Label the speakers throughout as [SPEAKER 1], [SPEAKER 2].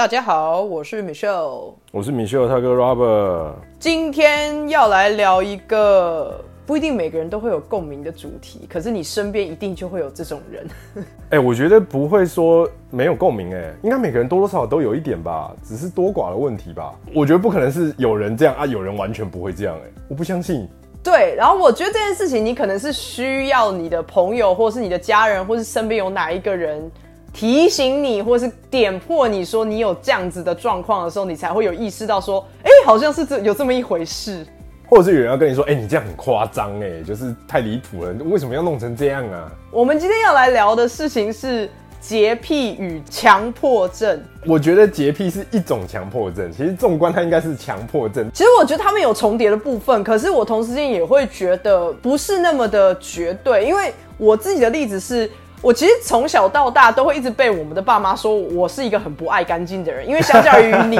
[SPEAKER 1] 大家好，我是 Michelle，
[SPEAKER 2] 我是 Michelle 他哥 Robert。
[SPEAKER 1] 今天要来聊一个不一定每个人都会有共鸣的主题，可是你身边一定就会有这种人。
[SPEAKER 2] 哎、我觉得不会说没有共鸣，哎，应该每个人多多少少都有一点吧，只是多寡的问题吧。我觉得不可能是有人这样啊，有人完全不会这样，哎，我不相信。
[SPEAKER 1] 对，然后我觉得这件事情，你可能是需要你的朋友，或是你的家人，或是身边有哪一个人提醒你，或是点破你说你有这样子的状况的时候，你才会有意识到说，哎，好像是这有这么一回事。
[SPEAKER 2] 或者是有人要跟你说，哎、你这样很夸张，哎，就是太离谱了，为什么要弄成这样啊？
[SPEAKER 1] 我们今天要来聊的事情是洁癖与强迫症。
[SPEAKER 2] 我觉得洁癖是一种强迫症，其实纵观它应该是强迫症。
[SPEAKER 1] 其实我觉得他们有重叠的部分，可是我同时间也会觉得不是那么的绝对，因为我自己的例子是。我其实从小到大都会一直被我们的爸妈说我是一个很不爱干净的人，因为相较于你，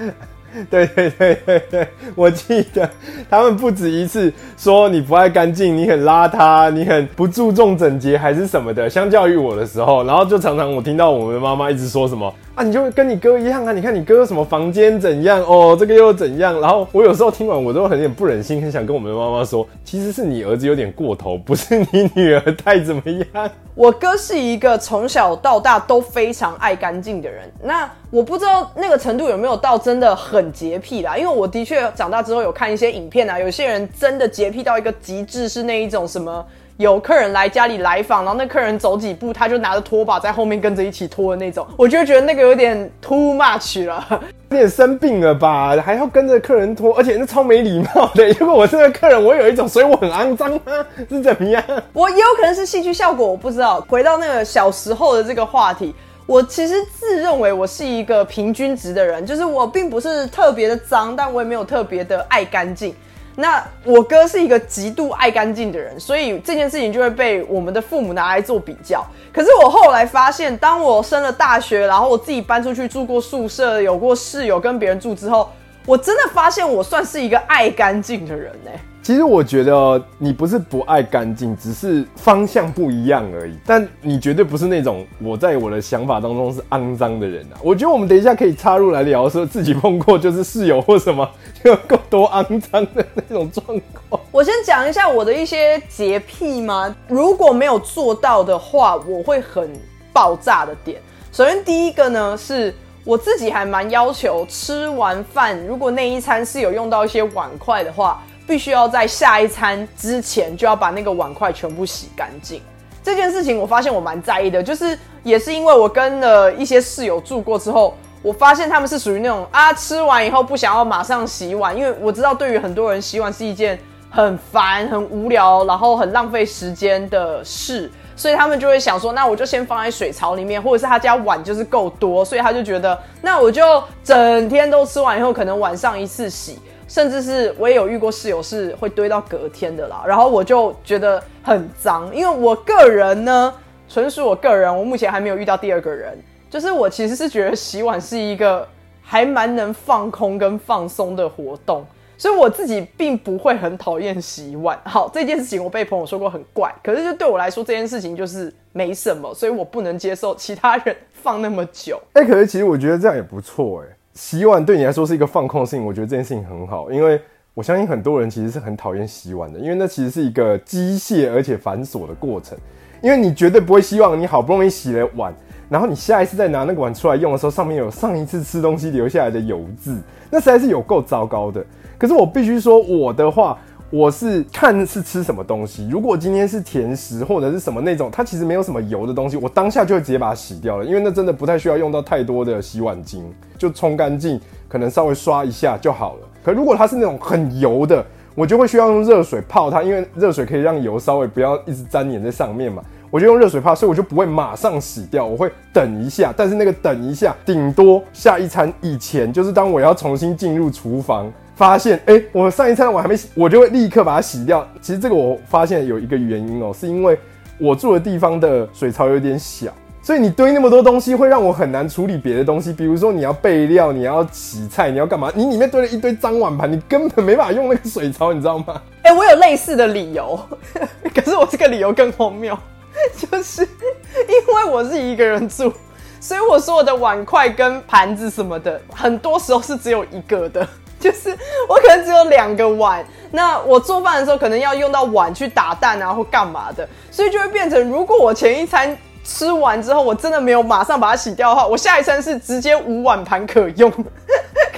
[SPEAKER 2] 对对对对对，我记得他们不止一次说你不爱干净，你很邋遢，你很不注重整洁还是什么的。相较于我的时候，然后就常常我听到我们的妈妈一直说什么啊，你就跟你哥一样啊，你看你哥什么房间怎样哦，这个又怎样。然后我有时候听完我都很有点不忍心，很想跟我们的妈妈说，其实是你儿子有点过头，不是你女儿太怎么样。
[SPEAKER 1] 我哥是一个从小到大都非常爱干净的人。那我不知道那个程度有没有到真的很洁癖啦，因为我的确长大之后有看一些影片啊，有些人真的洁癖到一个极致，是那一种什么有客人来家里来访，然后那客人走几步，他就拿着拖把在后面跟着一起拖的那种，我就会觉得那个有点 too much 了。
[SPEAKER 2] 有点生病了吧？还要跟着客人拖，而且是超没礼貌的。如果我是那个客人，我有一种所以我很肮脏吗？是怎么样？
[SPEAKER 1] 我也有可能是戏剧效果，我不知道。回到那个小时候的这个话题，我其实自认为我是一个平均值的人，就是我并不是特别的脏，但我也没有特别的爱干净。那我哥是一个极度爱干净的人，所以这件事情就会被我们的父母拿来做比较。可是我后来发现，当我升了大学，然后我自己搬出去住过宿舍，有过室友跟别人住之后，我真的发现我算是一个爱干净的人呢、
[SPEAKER 2] 其实我觉得你不是不爱干净，只是方向不一样而已。但你绝对不是那种我在我的想法当中是肮脏的人啊。我觉得我们等一下可以插入来聊，说自己碰过就是室友或什么 有够多肮脏的那种状况。
[SPEAKER 1] 我先讲一下我的一些洁癖吗？如果没有做到的话，我会很爆炸的点。首先第一个呢，是我自己还蛮要求，吃完饭如果那一餐是有用到一些碗筷的话，必须要在下一餐之前就要把那个碗筷全部洗干净。这件事情我发现我蛮在意的，就是也是因为我跟了一些室友住过之后，我发现他们是属于那种啊，吃完以后不想要马上洗碗，因为我知道对于很多人洗碗是一件很烦、很无聊，然后很浪费时间的事，所以他们就会想说，那我就先放在水槽里面，或者是他家碗就是够多，所以他就觉得，那我就整天都吃完以后，可能晚上一次洗。甚至是我也有遇过室友是会堆到隔天的啦，然后我就觉得很脏，因为我个人呢，纯属我个人，我目前还没有遇到第二个人，就是我其实是觉得洗碗是一个还蛮能放空跟放松的活动，所以我自己并不会很讨厌洗碗。好，这件事情我被朋友说过很怪，可是就对我来说这件事情就是没什么，所以我不能接受其他人放那么久。
[SPEAKER 2] 哎、可是其实我觉得这样也不错哎。洗碗对你来说是一个放空性，我觉得这件事情很好，因为我相信很多人其实是很讨厌洗碗的，因为那其实是一个机械而且繁琐的过程。因为你绝对不会希望你好不容易洗了碗，然后你下一次再拿那个碗出来用的时候，上面有上一次吃东西留下来的油渍，那实在是有够糟糕的。可是我必须说，我的话，我是看是吃什么东西。如果今天是甜食或者是什么那种，它其实没有什么油的东西，我当下就会直接把它洗掉了，因为那真的不太需要用到太多的洗碗精，就冲干净，可能稍微刷一下就好了。可如果它是那种很油的，我就会需要用热水泡它，因为热水可以让油稍微不要一直粘黏在上面嘛。我就用热水泡，所以我就不会马上洗掉，我会等一下。但是那个等一下，顶多下一餐以前，就是当我要重新进入厨房，发现哎、我上一餐我还没洗，我就会立刻把它洗掉。其实这个我发现有一个原因哦、是因为我住的地方的水槽有点小。所以你堆那么多东西，会让我很难处理别的东西。比如说你要备料，你要洗菜，你要干嘛？你里面堆了一堆脏碗盘，你根本没办法用那个水槽，你知道吗？
[SPEAKER 1] 哎、我有类似的理由，可是我这个理由更荒谬，就是因为我是一个人住，所以我说我的碗筷跟盘子什么的，很多时候是只有一个的，就是我可能只有两个碗。那我做饭的时候可能要用到碗去打蛋啊或干嘛的，所以就会变成，如果我前一餐吃完之后，我真的没有马上把它洗掉的话，我下一餐是直接无碗盘可用。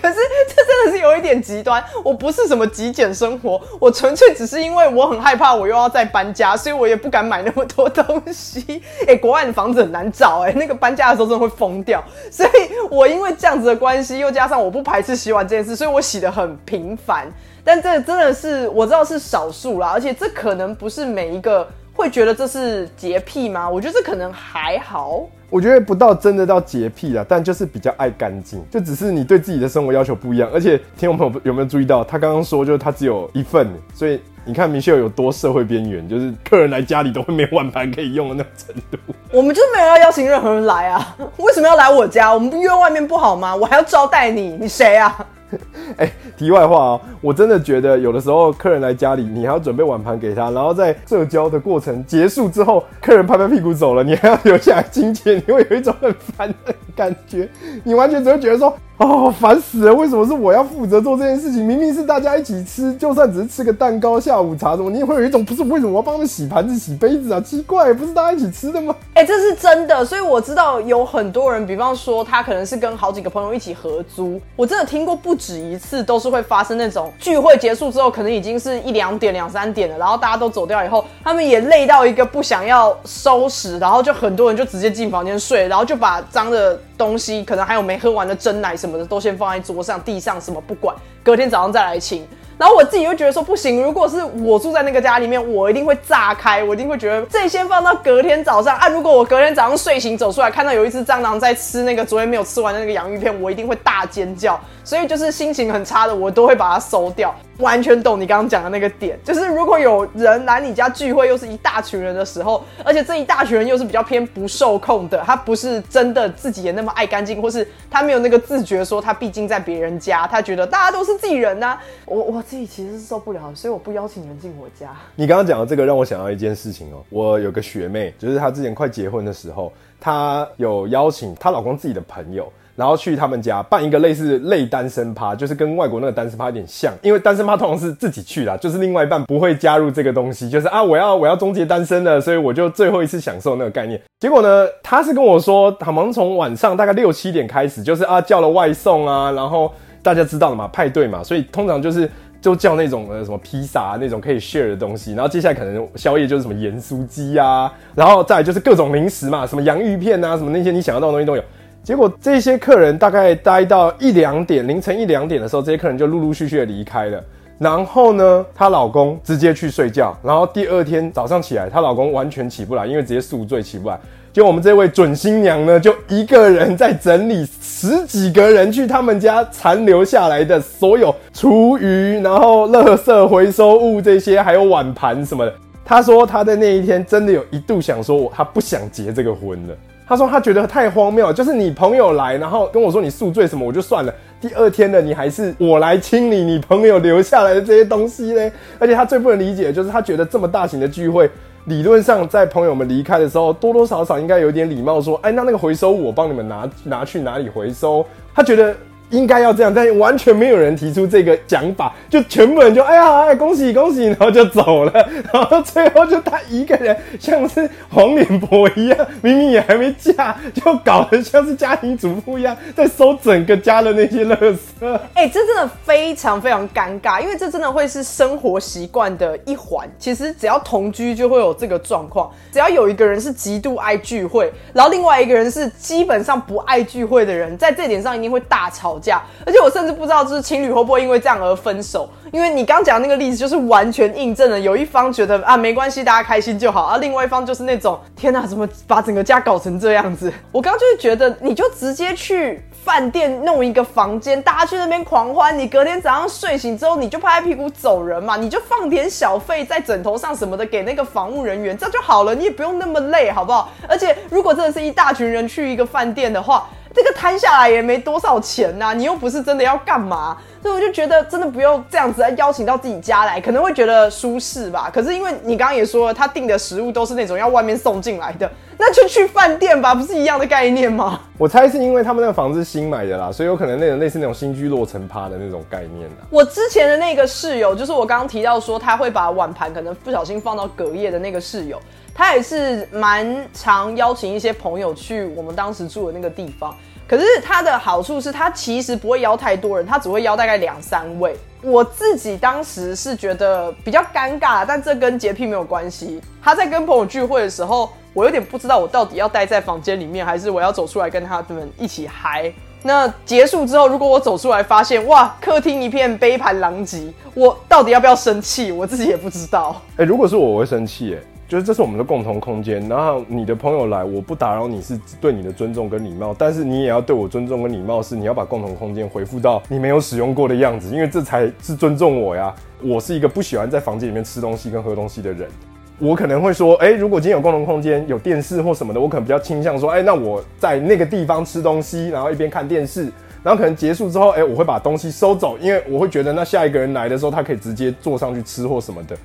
[SPEAKER 1] 可是这真的是有一点极端。我不是什么极简生活，我纯粹只是因为我很害怕我又要再搬家，所以我也不敢买那么多东西。哎，国外的房子很难找，哎，那个搬家的时候真的会疯掉。所以我因为这样子的关系，又加上我不排斥洗碗这件事，所以我洗的很频繁。但这真的是我知道是少数啦，而且这可能不是每一个会觉得这是洁癖吗？我觉得这可能还好。
[SPEAKER 2] 我觉得不到真的到洁癖了，但就是比较爱干净，就只是你对自己的生活要求不一样。而且听众朋友有没有注意到，他刚刚说就是他只有一份，所以你看明秀有多社会边缘，就是客人来家里都会没碗盘可以用的那种程度。
[SPEAKER 1] 我们就没有要邀请任何人来啊？为什么要来我家？我们不约外面不好吗？我还要招待你，你谁啊？
[SPEAKER 2] 哎，题外话哦，我真的觉得有的时候客人来家里，你还要准备碗盘给他，然后在社交的过程结束之后，客人拍拍屁股走了，你还要留下来清洁，你会有一种很烦的感觉，你完全只会觉得说。哦，烦死了！为什么是我要负责做这件事情？明明是大家一起吃，就算只是吃个蛋糕、下午茶什么，你也会有一种不是为什么我要帮他们洗盘子、洗杯子啊？奇怪，不是大家一起吃的吗？
[SPEAKER 1] 哎，这是真的，所以我知道有很多人，比方说他可能是跟好几个朋友一起合租，我真的听过不不止一次，都是会发生那种聚会结束之后，可能已经是一两点、两三点了，然后大家都走掉以后，他们也累到一个不想要收拾，然后就很多人就直接进房间睡，然后就把脏的。东西可能还有没喝完的蒸奶什么的，都先放在桌上、地上，什么不管，隔天早上再来清。然后我自己又觉得说不行，如果是我住在那个家里面，我一定会炸开，我一定会觉得这先放到隔天早上啊。如果我隔天早上睡醒走出来，看到有一只蟑螂在吃那个昨天没有吃完的那个洋芋片，我一定会大尖叫。所以就是心情很差的，我都会把它收掉。完全懂你刚刚讲的那个点，就是如果有人来你家聚会，又是一大群人的时候，而且这一大群人又是比较偏不受控的，他不是真的自己也那么爱干净，或是他没有那个自觉，说他毕竟在别人家，他觉得大家都是自己人呐。我我自己其实是受不了，所以我不邀请人进我家。
[SPEAKER 2] 你刚刚讲的这个让我想到一件事情哦，我有个学妹，就是她之前快结婚的时候，她有邀请她老公自己的朋友。然后去他们家办一个类似类单身趴，就是跟外国那个单身趴有点像，因为单身趴通常是自己去啦，就是另外一半不会加入这个东西，就是啊，我要我要终结单身了，所以我就最后一次享受那个概念。结果呢，他是跟我说，好像从晚上大概六七点开始，就是啊叫了外送啊，然后大家知道了嘛，派对嘛，所以通常就是就叫那种呃什么披萨那种可以 share 的东西，然后接下来可能宵夜就是什么盐酥鸡啊，然后再就是各种零食嘛，什么洋芋片啊，什么那些你想要到的东西都有。结果这些客人大概待到一两点，凌晨一两点的时候，这些客人就陆陆续续的离开了。然后呢，她老公直接去睡觉。然后第二天早上起来，她老公完全起不来，因为直接宿醉起不来。就我们这位准新娘呢，就一个人在整理十几个人去他们家残留下来的所有厨余，然后垃圾回收物这些，还有碗盘什么的。她说她在那一天真的有一度想说，我她不想结这个婚了。她说她觉得太荒谬，就是你朋友来，然后跟我说你宿醉什么，我就算了。第二天呢，你还是我来清理你朋友留下来的这些东西呢？而且他最不能理解的就是，他觉得这么大型的聚会，理论上在朋友们离开的时候，多多少少应该有点礼貌，说，哎，那那个回收我帮你们拿拿去哪里回收？他觉得。应该要这样，但完全没有人提出这个讲法，就全部人就哎呀哎恭喜恭喜，然后就走了，然后最后就他一个人像是黄脸婆一样，明明也还没嫁，就搞得像是家庭主妇一样，在收整个家的那些垃圾。
[SPEAKER 1] 哎，这真的非常非常尴尬，因为这真的会是生活习惯的一环。其实只要同居就会有这个状况，只要有一个人是极度爱聚会，然后另外一个人是基本上不爱聚会的人，在这点上一定会大吵。架，而且我甚至不知道，就是情侣会不会因为这样而分手？因为你刚讲那个例子，就是完全印证了，有一方觉得啊没关系，大家开心就好，而另外一方就是那种天哪，怎么把整个家搞成这样子？我刚刚就是觉得，你就直接去饭店弄一个房间，大家去那边狂欢，你隔天早上睡醒之后，你就拍拍屁股走人嘛，你就放点小费在枕头上什么的给那个房务人员，这样就好了，你也不用那么累，好不好？而且如果真的是一大群人去一个饭店的话。这个摊下来也没多少钱呐，你又不是真的要干嘛，所以我就觉得真的不用这样子邀请到自己家来，可能会觉得舒适吧。可是因为你刚刚也说了，他订的食物都是那种要外面送进来的，那就去饭店吧，不是一样的概念吗？
[SPEAKER 2] 我猜是因为他们那个房子新买的啦，所以有可能那种类似那种新居落成趴的那种概念啦。
[SPEAKER 1] 我之前的那个室友，就是我刚刚提到说他会把碗盘可能不小心放到隔夜的那个室友。他也是蛮常邀请一些朋友去我们当时住的那个地方，可是他的好处是他其实不会邀太多人，他只会邀大概两三位。我自己当时是觉得比较尴尬，但这跟洁癖没有关系。他在跟朋友聚会的时候，我有点不知道我到底要待在房间里面，还是我要走出来跟他们一起嗨。那结束之后，如果我走出来发现哇，客厅一片杯盘狼藉，我到底要不要生气？我自己也不知道。
[SPEAKER 2] 哎，如果是我，我会生气。哎。就是这是我们的共同空间，然后你的朋友来，我不打扰你是对你的尊重跟礼貌，但是你也要对我尊重跟礼貌，是你要把共同空间回复到你没有使用过的样子，因为这才是尊重我呀。我是一个不喜欢在房间里面吃东西跟喝东西的人，我可能会说，哎，如果今天有共同空间，有电视或什么的，我可能比较倾向说，哎，那我在那个地方吃东西，然后一边看电视，然后可能结束之后，哎，我会把东西收走，因为我会觉得那下一个人来的时候，他可以直接坐上去吃或什么的。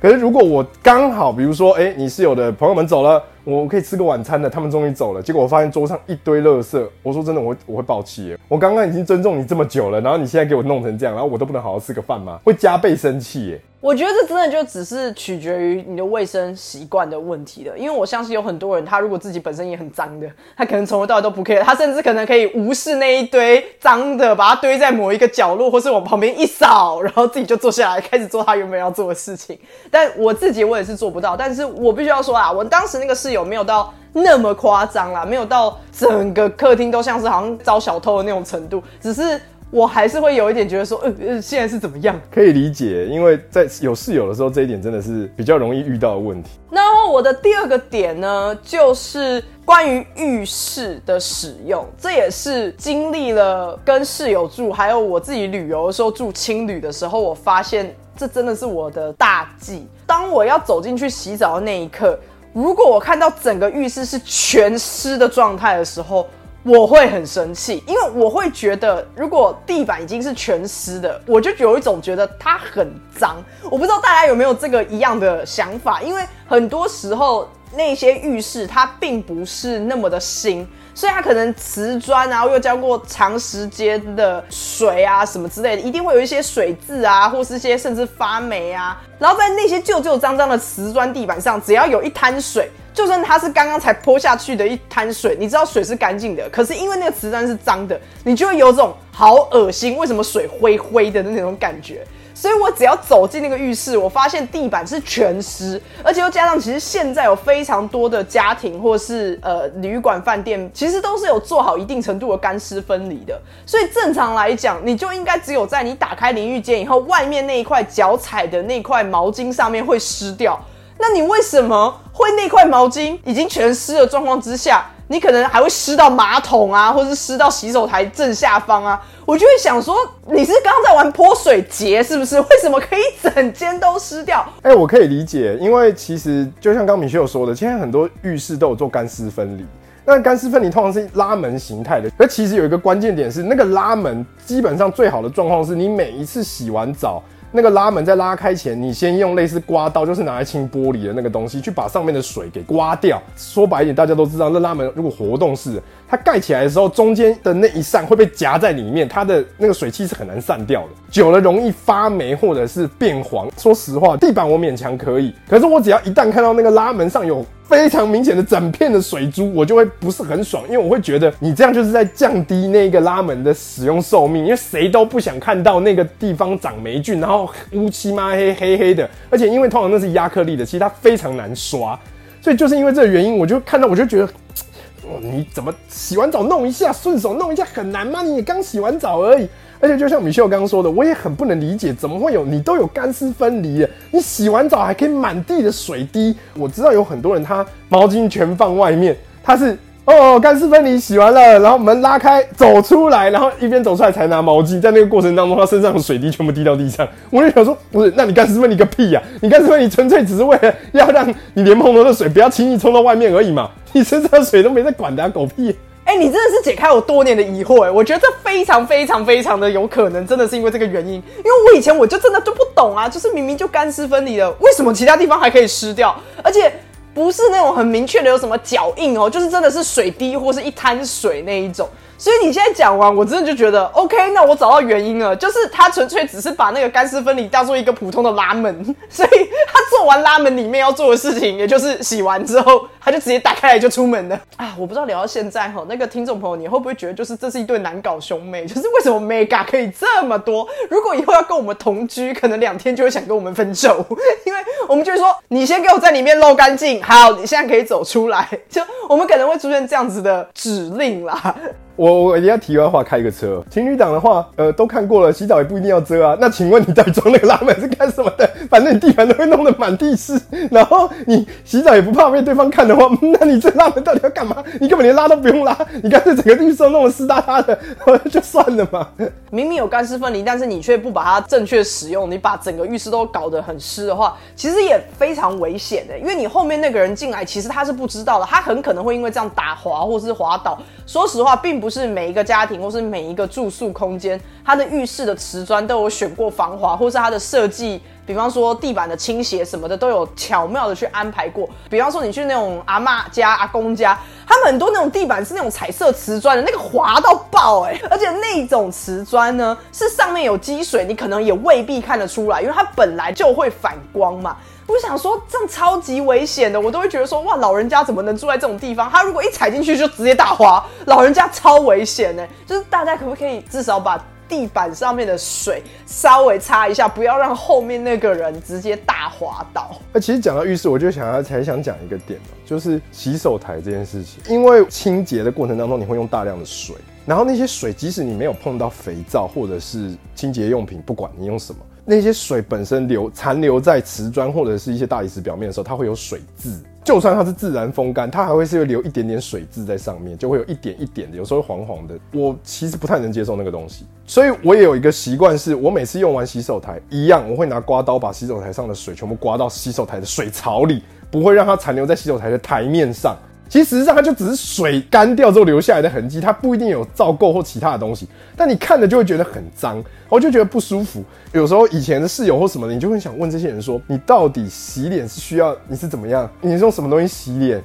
[SPEAKER 2] 可是如果我刚好，比如说，哎，你室友的朋友们走了，我可以吃个晚餐的，他们终于走了，结果我发现桌上一堆垃圾，我说真的，我会我会爆气，我刚刚已经尊重你这么久了，然后你现在给我弄成这样，然后我都不能好好吃个饭吗？会加倍生气耶。
[SPEAKER 1] 我觉得这真的就只是取决于你的卫生习惯的问题了，因为我相信有很多人，他如果自己本身也很脏的，他可能从头到尾都不 care，他甚至可能可以无视那一堆脏的，把它堆在某一个角落，或是往旁边一扫，然后自己就坐下来开始做他原本要做的事情。但我自己我也是做不到，但是我必须要说啊，我当时那个室友没有到那么夸张啦，没有到整个客厅都像是好像遭小偷的那种程度，只是。我还是会有一点觉得说，呃呃，现在是怎么样？
[SPEAKER 2] 可以理解，因为在有室友的时候，这一点真的是比较容易遇到的问题。
[SPEAKER 1] 然后我的第二个点呢，就是关于浴室的使用，这也是经历了跟室友住，还有我自己旅游的时候住青旅的时候，我发现这真的是我的大忌。当我要走进去洗澡的那一刻，如果我看到整个浴室是全湿的状态的时候，我会很生气，因为我会觉得，如果地板已经是全湿的，我就有一种觉得它很脏。我不知道大家有没有这个一样的想法，因为很多时候那些浴室它并不是那么的新，所以它可能瓷砖啊，又浇过长时间的水啊什么之类的，一定会有一些水渍啊，或是些甚至发霉啊。然后在那些旧旧脏脏的瓷砖地板上，只要有一滩水。就算它是刚刚才泼下去的一滩水，你知道水是干净的，可是因为那个瓷砖是脏的，你就会有种好恶心，为什么水灰灰的那种感觉？所以我只要走进那个浴室，我发现地板是全湿，而且又加上其实现在有非常多的家庭或是呃旅馆饭店，其实都是有做好一定程度的干湿分离的。所以正常来讲，你就应该只有在你打开淋浴间以后，外面那一块脚踩的那块毛巾上面会湿掉。那你为什么会那块毛巾已经全湿的状况之下，你可能还会湿到马桶啊，或者是湿到洗手台正下方啊？我就会想说，你是刚在玩泼水节是不是？为什么可以整间都湿掉？
[SPEAKER 2] 哎，我可以理解，因为其实就像刚米秀说的，现在很多浴室都有做干湿分离。那干湿分离通常是拉门形态的，而其实有一个关键点是，那个拉门基本上最好的状况是你每一次洗完澡。那个拉门在拉开前，你先用类似刮刀，就是拿来清玻璃的那个东西，去把上面的水给刮掉。说白一点，大家都知道，那拉门如果活动式，它盖起来的时候，中间的那一扇会被夹在里面，它的那个水汽是很难散掉的，久了容易发霉或者是变黄。说实话，地板我勉强可以，可是我只要一旦看到那个拉门上有。非常明显的整片的水珠，我就会不是很爽，因为我会觉得你这样就是在降低那个拉门的使用寿命，因为谁都不想看到那个地方长霉菌，然后乌漆嘛黑黑黑的，而且因为通常那是亚克力的，其实它非常难刷，所以就是因为这个原因，我就看到我就觉得，哦你怎么洗完澡弄一下，顺手弄一下很难吗？你也刚洗完澡而已。而且就像米秀刚刚说的，我也很不能理解，怎么会有你都有干湿分离，你洗完澡还可以满地的水滴。我知道有很多人他毛巾全放外面，他是哦干湿分离洗完了，然后门拉开走出来，然后一边走出来才拿毛巾，在那个过程当中他身上的水滴全部滴到地上。我就想说，不是，那你干湿分离个屁呀？你干湿分离纯粹只是为了要让你莲蓬头的水不要轻易冲到外面而已嘛？你身上的水都没在管的，狗屁！
[SPEAKER 1] 哎、你真的是解开我多年的疑惑哎，我觉得这非常非常非常的有可能，真的是因为这个原因。因为我以前我就真的就不懂啊，就是明明就干湿分离了，为什么其他地方还可以湿掉？而且不是那种很明确的有什么脚印哦，就是真的是水滴或是一滩水那一种。所以你现在讲完，我真的就觉得 OK，那我找到原因了，就是他纯粹只是把那个干湿分离当做一个普通的拉门，所以他做完拉门里面要做的事情，也就是洗完之后，他就直接打开来就出门了啊！我不知道聊到现在哈，那个听众朋友，你会不会觉得就是这是一对难搞兄妹？就是为什么 Mega 可以这么多？如果以后要跟我们同居，可能两天就会想跟我们分手，因为我们就会说你先给我在里面漏干净，好，你现在可以走出来，就我们可能会出现这样子的指令啦。
[SPEAKER 2] 我我一定要题外话开个车，情侣档的话，呃，都看过了，洗澡也不一定要遮啊。那请问你在装那个拉门是干什么的？反正你地板都会弄得满地湿，然后你洗澡也不怕被对方看的话，那你这拉门到底要干嘛？你根本连拉都不用拉，你干脆整个浴室都弄得湿哒哒的，就算了嘛。
[SPEAKER 1] 明明有干湿分离，但是你却不把它正确使用，你把整个浴室都搞得很湿的话，其实也非常危险的。因为你后面那个人进来，其实他是不知道的，他很可能会因为这样打滑或是滑倒。说实话，并不不是每一个家庭或是每一个住宿空间，它的浴室的瓷砖都有选过防滑，或是它的设计。比方说地板的倾斜什么的都有巧妙的去安排过。比方说你去那种阿妈家、阿公家，他们很多那种地板是那种彩色瓷砖的，那个滑到爆哎、而且那种瓷砖呢是上面有积水，你可能也未必看得出来，因为它本来就会反光嘛。我想说这样超级危险的，我都会觉得说哇，老人家怎么能住在这种地方？他如果一踩进去就直接打滑，老人家超危险呢。就是大家可不可以至少把地板上面的水稍微擦一下，不要让后面那个人直接大滑倒。
[SPEAKER 2] 那 其实讲到浴室，我就想要才想讲一个点就是洗手台这件事情。因为清洁的过程当中，你会用大量的水，然后那些水，即使你没有碰到肥皂或者是清洁用品，不管你用什么，那些水本身留残留在瓷砖或者是一些大理石表面的时候，它会有水渍。就算它是自然风干，它还会是会留一点点水渍在上面，就会有一点一点的，有时候黄黄的。我其实不太能接受那个东西，所以我也有一个习惯，是我每次用完洗手台一样，我会拿刮刀把洗手台上的水全部刮到洗手台的水槽里，不会让它残留在洗手台的台面上。其实实际上它就只是水干掉之后留下来的痕迹，它不一定有皂垢或其他的东西，但你看着就会觉得很脏，我就觉得不舒服。有时候以前的室友或什么的，你就会想问这些人说，你到底洗脸是需要你是怎么样？你是用什么东西洗脸？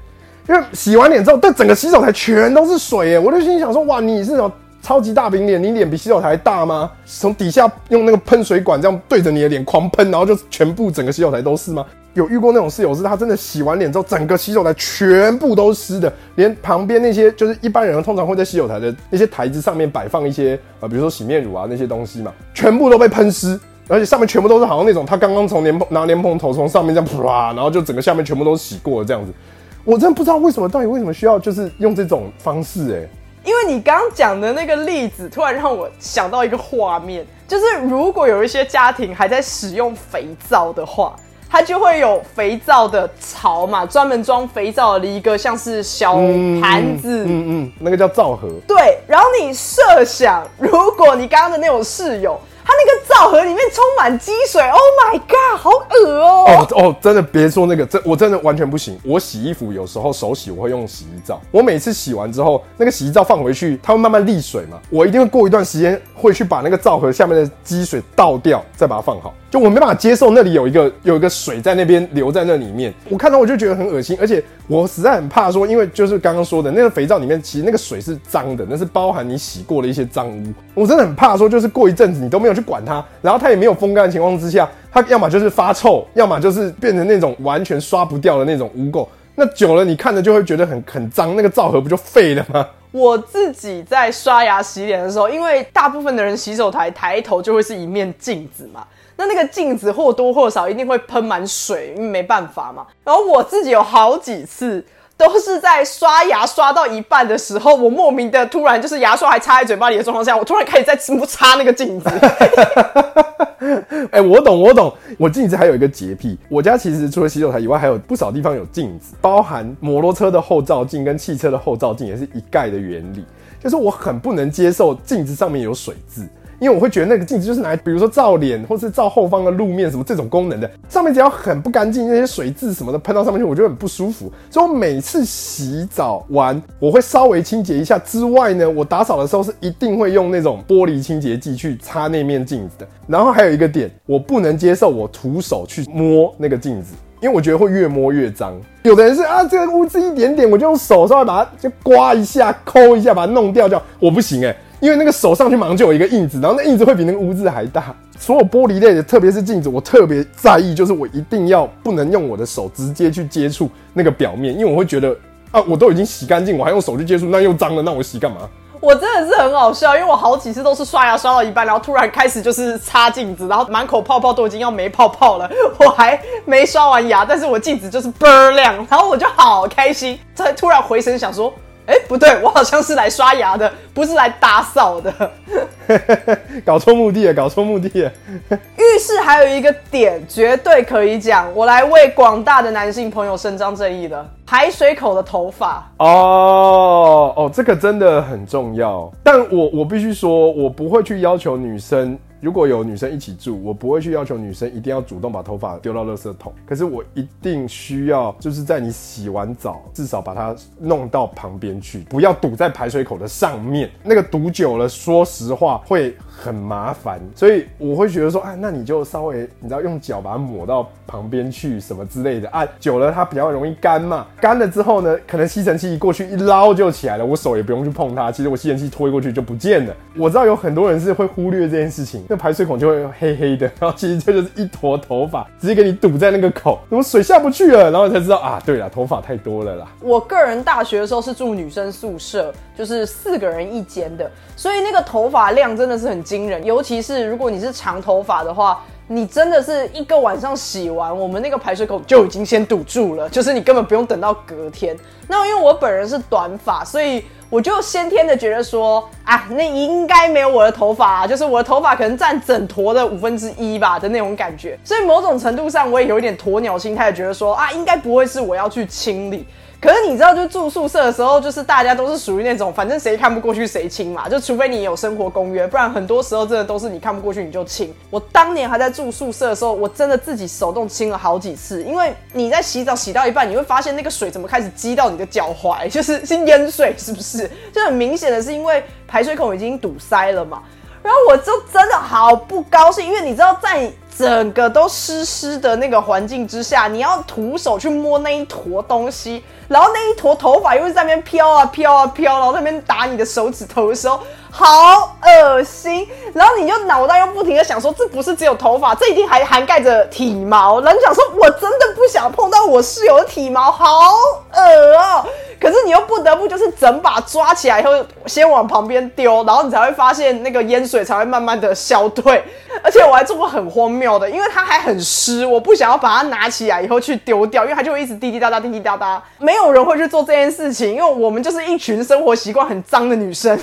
[SPEAKER 2] 因为洗完脸之后，这整个洗手台全都是水耶，我就心里想说，哇，你是什么超级大饼脸？你脸比洗手台大吗？从底下用那个喷水管这样对着你的脸狂喷，然后就全部整个洗手台都是吗？有遇过那种室友是，他真的洗完脸之后，整个洗手台全部都湿的，连旁边那些就是一般人通常会在洗手台的那些台子上面摆放一些呃，比如说洗面乳啊那些东西嘛，全部都被喷湿。而且上面全部都是好像那种他刚刚从莲蓬拿莲蓬头从上面这样啪，然后就整个下面全部都洗过了这样子。我真的不知道为什么，到底为什么需要就是用这种方式哎、
[SPEAKER 1] 因为你刚刚讲的那个例子，突然让我想到一个画面，就是如果有一些家庭还在使用肥皂的话，它就会有肥皂的槽嘛，专门装肥皂的一个像是小盘子。
[SPEAKER 2] 嗯嗯，那个叫皂盒。
[SPEAKER 1] 对，然后你设想，如果你刚刚的那种室友，他那个皂盒里面充满积水，Oh my god，好恶哦、
[SPEAKER 2] 哦哦，真的别说那个，真我真的完全不行。我洗衣服有时候手洗，我会用洗衣皂。我每次洗完之后，那个洗衣皂放回去，它会慢慢沥水嘛。我一定会过一段时间会去把那个皂盒下面的积水倒掉，再把它放好。就我没办法接受那里有一个有一个水在那边留在那里面，我看到我就觉得很恶心，而且我实在很怕说，因为就是刚刚说的那个肥皂里面，其实那个水是脏的，那是包含你洗过的一些脏污。我真的很怕说，就是过一阵子你都没有去管它，然后它也没有风干的情况之下，它要么就是发臭，要么就是变成那种完全刷不掉的那种污垢。那久了你看着就会觉得很很脏，那个皂盒不就废了吗？
[SPEAKER 1] 我自己在刷牙洗脸的时候，因为大部分的人洗手台抬头就会是一面镜子嘛，那那个镜子或多或少一定会喷满水，因为没办法嘛。然后我自己有好几次都是在刷牙刷到一半的时候，我莫名的突然就是牙刷还插在嘴巴里的状况下，我突然开始在擦那个镜子。
[SPEAKER 2] 哎、我懂，我懂。我镜子还有一个洁癖，我家其实除了洗手台以外，还有不少地方有镜子，包含摩托车的后照镜跟汽车的后照镜，也是一概的原理。就是我很不能接受镜子上面有水渍，因为我会觉得那个镜子就是拿来，比如说照脸或是照后方的路面什么这种功能的，上面只要很不干净，那些水渍什么的喷到上面去，我觉得很不舒服。所以我每次洗澡完，我会稍微清洁一下。之外呢，我打扫的时候是一定会用那种玻璃清洁剂去擦那面镜子的。然后还有一个点，我不能接受我徒手去摸那个镜子，因为我觉得会越摸越脏。有的人是啊，这个污渍一点点，我就用手稍微把它就刮一下、抠一下，把它弄掉就。我不行哎。因为那个手上去马上就有一个印子，然后那印子会比那个污渍还大。所有玻璃类的，特别是镜子，我特别在意，就是我一定要不能用我的手直接去接触那个表面，因为我会觉得啊，我都已经洗干净，我还用手去接触，那又脏了，那我洗干嘛？
[SPEAKER 1] 我真的是很好笑，因为我好几次都是刷牙刷到一半，然后突然开始就是擦镜子，然后满口泡泡都已经要没泡泡了，我还没刷完牙，但是我镜子就是倍儿亮，然后我就好开心，才突然回神想说。哎，不对，我好像是来刷牙的，不是来打扫的。
[SPEAKER 2] 搞错目的了，搞错目的了。
[SPEAKER 1] 浴室还有一个点，绝对可以讲，我来为广大的男性朋友伸张正义的。排水口的头发。
[SPEAKER 2] 哦哦，这个真的很重要。但我我必须说，我不会去要求女生。如果有女生一起住，我不会去要求女生一定要主动把头发丢到垃圾桶。可是我一定需要，就是在你洗完澡，至少把它弄到旁边去，不要堵在排水口的上面。那个堵久了，说实话会很麻烦。所以我会觉得说，啊，那你就稍微，你知道，用脚把它抹到旁边去，什么之类的啊。久了它比较容易干嘛。干了之后呢，可能吸尘器一过去一捞就起来了，我手也不用去碰它。其实我吸尘器推过去就不见了。我知道有很多人是会忽略这件事情。那排水孔就会黑黑的，然后其实这就是一坨头发，直接给你堵在那个口，怎么水下不去了？然后才知道啊，对了，头发太多了啦。
[SPEAKER 1] 我个人大学的时候是住女生宿舍，就是四个人一间的，所以那个头发量真的是很惊人，尤其是如果你是长头发的话，你真的是一个晚上洗完，我们那个排水口就已经先堵住了，就是你根本不用等到隔天。那因为我本人是短发，所以。我就先天的觉得说，啊，那应该没有我的头发，就是我的头发可能占整坨的五分之一吧的那种感觉，所以某种程度上我也有一点鸵鸟心态，觉得说，啊，应该不会是我要去清理。可是你知道，就住宿舍的时候，就是大家都是属于那种，反正谁看不过去谁亲嘛。就除非你有生活公约，不然很多时候真的都是你看不过去你就亲。我当年还在住宿舍的时候，我真的自己手动亲了好几次。因为你在洗澡洗到一半，你会发现那个水怎么开始积到你的脚踝，就是是淹水，是不是？就很明显的是因为排水孔已经堵塞了嘛。然后我就真的好不高兴，因为你知道在。整个都湿湿的那个环境之下，你要徒手去摸那一坨东西，然后那一坨头发又是在那边飘啊飘啊飘，然后那边打你的手指头的时候，好恶心。然后你就脑袋又不停的想说，这不是只有头发，这一定还涵盖着体毛。人想说，我真的不想碰到我室友的体毛，好恶哦。可是你又不得不就是整把抓起来以后，先往旁边丢，然后你才会发现那个烟水才会慢慢的消退。而且我还做过很荒谬的，因为它还很湿，我不想要把它拿起来以后去丢掉，因为它就会一直滴滴答答、滴滴答答。没有人会去做这件事情，因为我们就是一群生活习惯很脏的女生，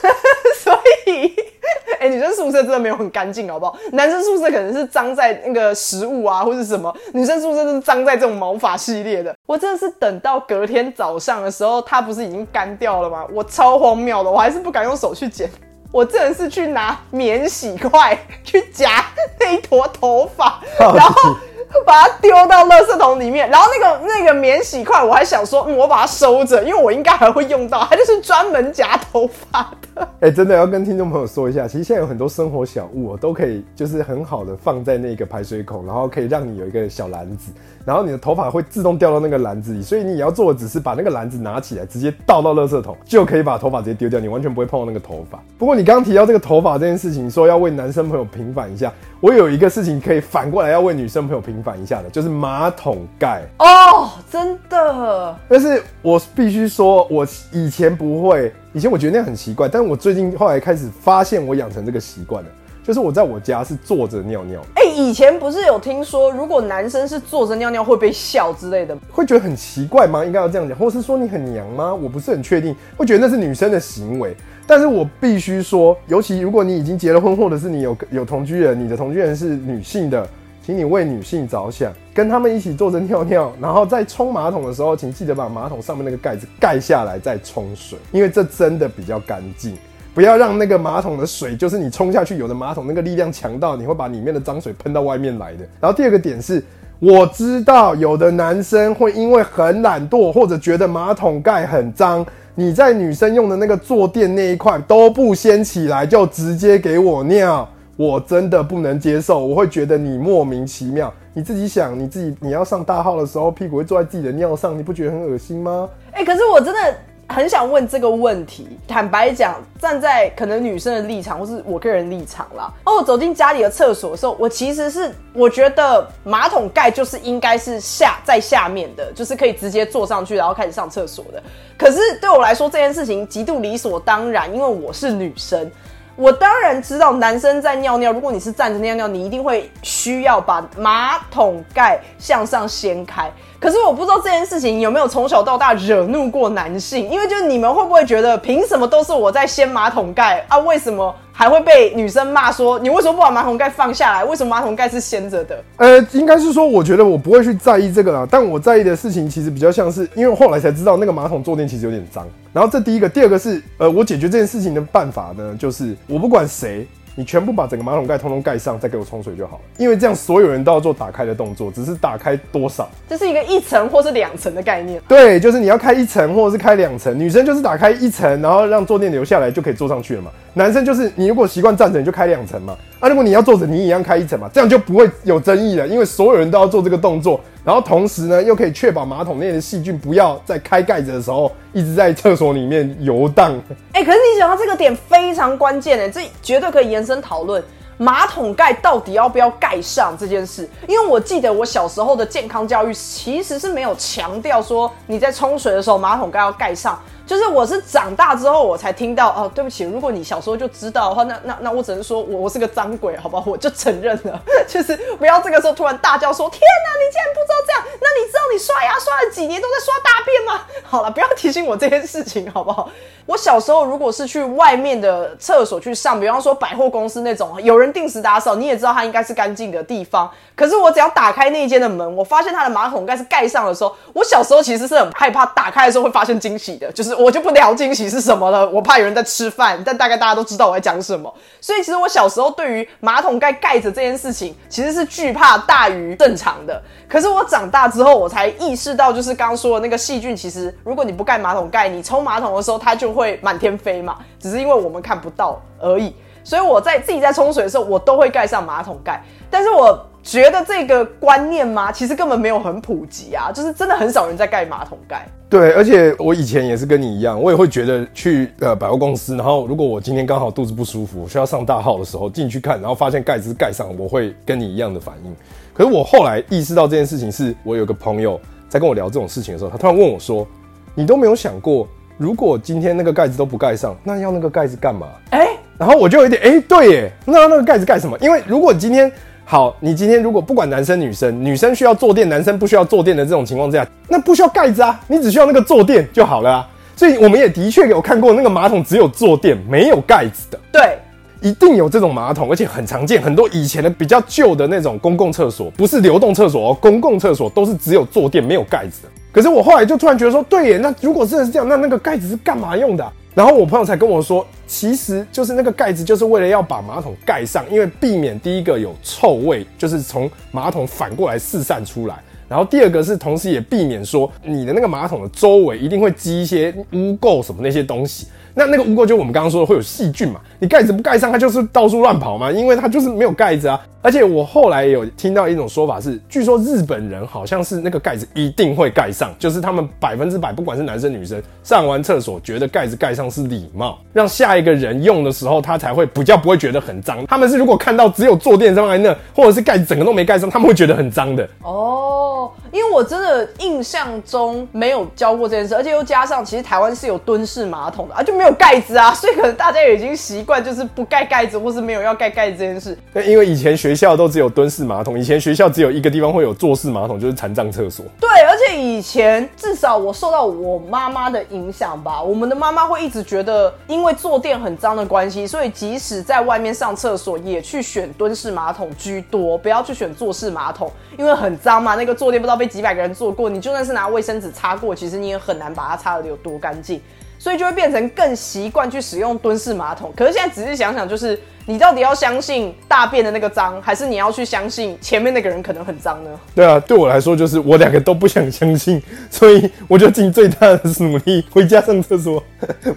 [SPEAKER 1] 所以，哎，女生宿舍真的没有很干净，好不好？男生宿舍可能是脏在那个食物啊，或者什么，女生宿舍是脏在这种毛发系列的。我真的是等到隔天早上的时候，它不是已经干掉了吗？我超荒谬的，我还是不敢用手去捡。我真的是去拿免洗块去夹那一坨头发，然后 把它丢到垃圾桶里面。然后那个那个免洗块，我还想说，嗯，我把它收着，因为我应该还会用到。它就是专门夹头发的。
[SPEAKER 2] 哎，真的要跟听众朋友说一下，其实现在有很多生活小物都可以，就是很好的放在那个排水孔，然后可以让你有一个小篮子。然后你的头发会自动掉到那个篮子里，所以你要做的只是把那个篮子拿起来，直接倒到垃圾桶，就可以把头发直接丢掉，你完全不会碰到那个头发。不过你刚刚提到这个头发这件事情，说要为男生朋友平反一下，我有一个事情可以反过来要为女生朋友平反一下的，就是马桶盖
[SPEAKER 1] 哦，真的。
[SPEAKER 2] 但是我必须说，我以前不会，以前我觉得那样很奇怪，但是我最近后来开始发现，我养成这个习惯了。就是我在我家是坐着尿尿，
[SPEAKER 1] 哎，以前不是有听说，如果男生是坐着尿尿会被笑之类的，
[SPEAKER 2] 会觉得很奇怪吗？应该要这样讲，或是说你很娘吗？我不是很确定，会觉得那是女生的行为。但是我必须说，尤其如果你已经结了婚，或者是你有有同居人，你的同居人是女性的，请你为女性着想，跟他们一起坐着尿尿，然后在冲马桶的时候，请记得把马桶上面那个盖子盖下来再冲水，因为这真的比较干净。不要让那个马桶的水，就是你冲下去，有的马桶那个力量强到你会把里面的脏水喷到外面来的。然后第二个点是，我知道有的男生会因为很懒惰，或者觉得马桶盖很脏，你在女生用的那个坐垫那一块都不掀起来，就直接给我尿，我真的不能接受，我会觉得你莫名其妙。你自己想，你自己你要上大号的时候，屁股会坐在自己的尿上，你不觉得很恶心吗？
[SPEAKER 1] 哎、可是我真的很想问这个问题。坦白讲，站在可能女生的立场，或是我个人立场啦，哦我走进家里的厕所的时候，我其实是我觉得马桶盖就是应该是下在下面的，就是可以直接坐上去，然后开始上厕所的。可是对我来说，这件事情极度理所当然，因为我是女生。我当然知道，男生在尿尿，如果你是站着尿尿，你一定会需要把马桶盖向上掀开。可是我不知道这件事情有没有从小到大惹怒过男性，因为就你们会不会觉得，凭什么都是我在掀马桶盖啊？为什么还会被女生骂说你为什么不把马桶盖放下来？为什么马桶盖是掀着的？
[SPEAKER 2] 呃，应该是说，我觉得我不会去在意这个啦，但我在意的事情其实比较像是，因为我后来才知道那个马桶坐垫其实有点脏。然后这第一个，第二个是，呃，我解决这件事情的办法呢，就是我不管谁，你全部把整个马桶盖通通盖上，再给我冲水就好了。因为这样所有人都要做打开的动作，只是打开多少。
[SPEAKER 1] 这是一个一层或是两层的概念。
[SPEAKER 2] 对，就是你要开一层或者是开两层，女生就是打开一层，然后让坐垫留下来就可以坐上去了嘛。男生就是你如果习惯站着，你就开两层嘛。啊，如果你要坐着，你一样开一层嘛，这样就不会有争议了，因为所有人都要做这个动作，然后同时呢又可以确保马桶内的细菌不要在开盖子的时候一直在厕所里面游荡。
[SPEAKER 1] 哎、可是你讲到这个点非常关键哎，这绝对可以延伸讨论马桶盖到底要不要盖上这件事。因为我记得我小时候的健康教育其实是没有强调说你在冲水的时候马桶盖要盖上，就是我是长大之后我才听到哦，对不起，如果你小时候就知道的话，那那那我只能说我我是个脏鬼，好吧，我就承认了，就是不要这个时候突然大叫说天哪，你竟然不知道这样，那你知道你刷牙刷了几年都在刷大便吗？好了，不要提醒我这件事情，好不好？我小时候如果是去外面的厕所去上，比方说百货公司那种有人定时打扫，你也知道它应该是干净的地方。可是我只要打开那一间的门，我发现它的马桶盖是盖上的时候，我小时候其实是很害怕打开的时候会发现惊喜的，就是我就不聊惊喜是什么了，我怕有人在吃饭，但大概大家都知道我在讲什么。所以其实我小时候对于马桶盖盖着这件事情，其实是惧怕大于正常的。可是我长大之后，我才意识到，就是刚刚说的那个细菌，其实如果你不盖马桶盖，你冲马桶的时候，它就会满天飞嘛，只是因为我们看不到而已。所以我在自己在冲水的时候，我都会盖上马桶盖。但是我觉得这个观念吗，其实根本没有很普及啊，就是真的很少人在盖马桶盖。
[SPEAKER 2] 对，而且我以前也是跟你一样，我也会觉得去呃百货公司，然后如果我今天刚好肚子不舒服，需要上大号的时候进去看，然后发现盖子盖上，我会跟你一样的反应。可是我后来意识到这件事情是，我有个朋友在跟我聊这种事情的时候，他突然问我说：“你都没有想过，如果今天那个盖子都不盖上，那要那个盖子干嘛？”
[SPEAKER 1] 哎、
[SPEAKER 2] 然后我就有一点，哎、对耶，那那个盖子盖什么？因为如果今天好，你今天如果不管男生女生，女生需要坐垫，男生不需要坐垫的这种情况之下，那不需要盖子啊，你只需要那个坐垫就好了啊。所以我们也的确有看过那个马桶只有坐垫没有盖子的，
[SPEAKER 1] 对，
[SPEAKER 2] 一定有这种马桶，而且很常见。很多以前的比较旧的那种公共厕所，不是流动厕所哦，公共厕所都是只有坐垫没有盖子的。可是我后来就突然觉得说，对耶，那如果真的是这样，那那个盖子是干嘛用的、然后我朋友才跟我说，其实就是那个盖子就是为了要把马桶盖上，因为避免第一个有臭味，就是从马桶反过来四散出来。然后第二个是，同时也避免说你的那个马桶的周围一定会积一些污垢什么那些东西。那那个污垢就我们刚刚说的会有细菌嘛，你盖子不盖上，它就是到处乱跑嘛，因为它就是没有盖子啊。而且我后来有听到一种说法是，据说日本人好像是那个盖子一定会盖上，就是他们百分之百，不管是男生女生，上完厕所觉得盖子盖上是礼貌，让下一个人用的时候他才会比较不会觉得很脏。他们是如果看到只有坐垫上在那，或者是盖子整个都没盖上，他们会觉得很脏的。
[SPEAKER 1] 哦，因为我真的印象中没有教过这件事，而且又加上其实台湾是有蹲式马桶的啊，就没有盖子啊，所以可能大家也已经习惯就是不盖盖子，或是没有要盖盖子这件事。
[SPEAKER 2] 那因为以前学校都只有蹲式马桶，以前学校只有一个地方会有坐式马桶，就是残障厕所。
[SPEAKER 1] 对，而且以前至少我受到我妈妈的影响吧，我们的妈妈会一直觉得，因为坐垫很脏的关系，所以即使在外面上厕所，也去选蹲式马桶居多，不要去选坐式马桶，因为很脏嘛，那个坐垫不知道被几百个人坐过，你就算是拿卫生纸擦过，其实你也很难把它擦的有多干净。所以就会变成更习惯去使用蹲式马桶。可是现在仔细想想，就是你到底要相信大便的那个脏，还是你要去相信前面那个人可能很脏呢？
[SPEAKER 2] 对啊，对我来说就是我两个都不想相信，所以我就尽最大的努力回家上厕所，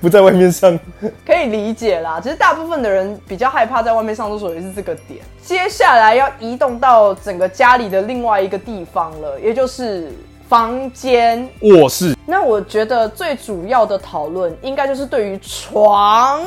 [SPEAKER 2] 不在外面上。
[SPEAKER 1] 可以理解啦，其实大部分的人比较害怕在外面上厕所也是这个点。接下来要移动到整个家里的另外一个地方了，也就是。房间、
[SPEAKER 2] 卧室，
[SPEAKER 1] 那我觉得最主要的讨论应该就是对于床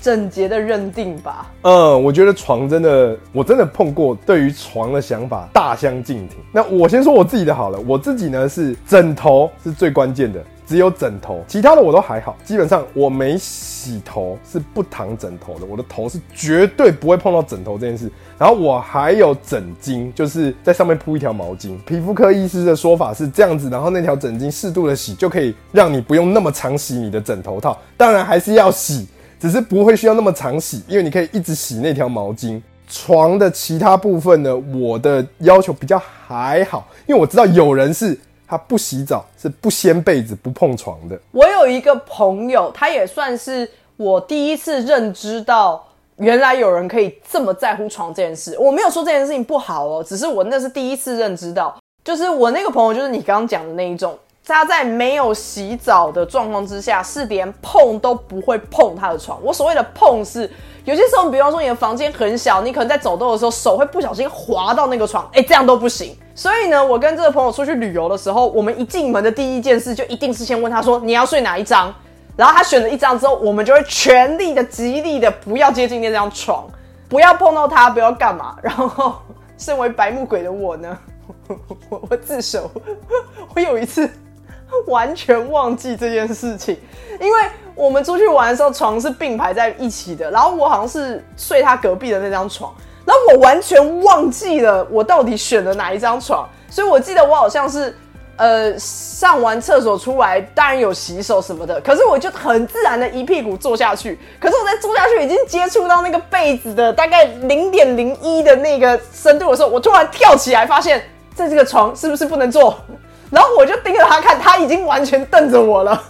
[SPEAKER 1] 整洁的认定吧。
[SPEAKER 2] 嗯，我觉得床真的，我真的碰过对于床的想法大相径庭。那我先说我自己的好了，我自己呢是枕头是最关键的。只有枕头，其他的我都还好。基本上我没洗头是不躺枕头的，我的头是绝对不会碰到枕头这件事。然后我还有枕巾，就是在上面铺一条毛巾。皮肤科医师的说法是这样子，然后那条枕巾适度的洗，就可以让你不用那么常洗你的枕头套。当然还是要洗，只是不会需要那么常洗，因为你可以一直洗那条毛巾。床的其他部分呢，我的要求比较还好，因为我知道有人是。他不洗澡，是不掀被子、不碰床的。
[SPEAKER 1] 我有一个朋友，他也算是我第一次认知到，原来有人可以这么在乎床这件事。我没有说这件事情不好哦，只是我那是第一次认知到，就是我那个朋友，就是你刚刚讲的那一种，他在没有洗澡的状况之下，是连碰都不会碰他的床。我所谓的碰是。有些时候，比方说你的房间很小，你可能在走动的时候手会不小心滑到那个床，哎，这样都不行。所以呢，我跟这个朋友出去旅游的时候，我们一进门的第一件事就一定是先问他说你要睡哪一张，然后他选了一张之后，我们就会全力的、极力的不要接近那张床，不要碰到他，不要干嘛。然后，身为白目鬼的我呢，我 我自首，我有一次 完全忘记这件事情，因为。我们出去玩的时候，床是并排在一起的，然后我好像是睡他隔壁的那张床，然后我完全忘记了我到底选了哪一张床，所以我记得我好像是呃上完厕所出来，当然有洗手什么的，可是我就很自然的一屁股坐下去，可是我在坐下去已经接触到那个被子的大概零点零一的那个深度的时候，我突然跳起来，发现在这个床是不是不能坐，然后我就盯着他看，他已经完全瞪着我了。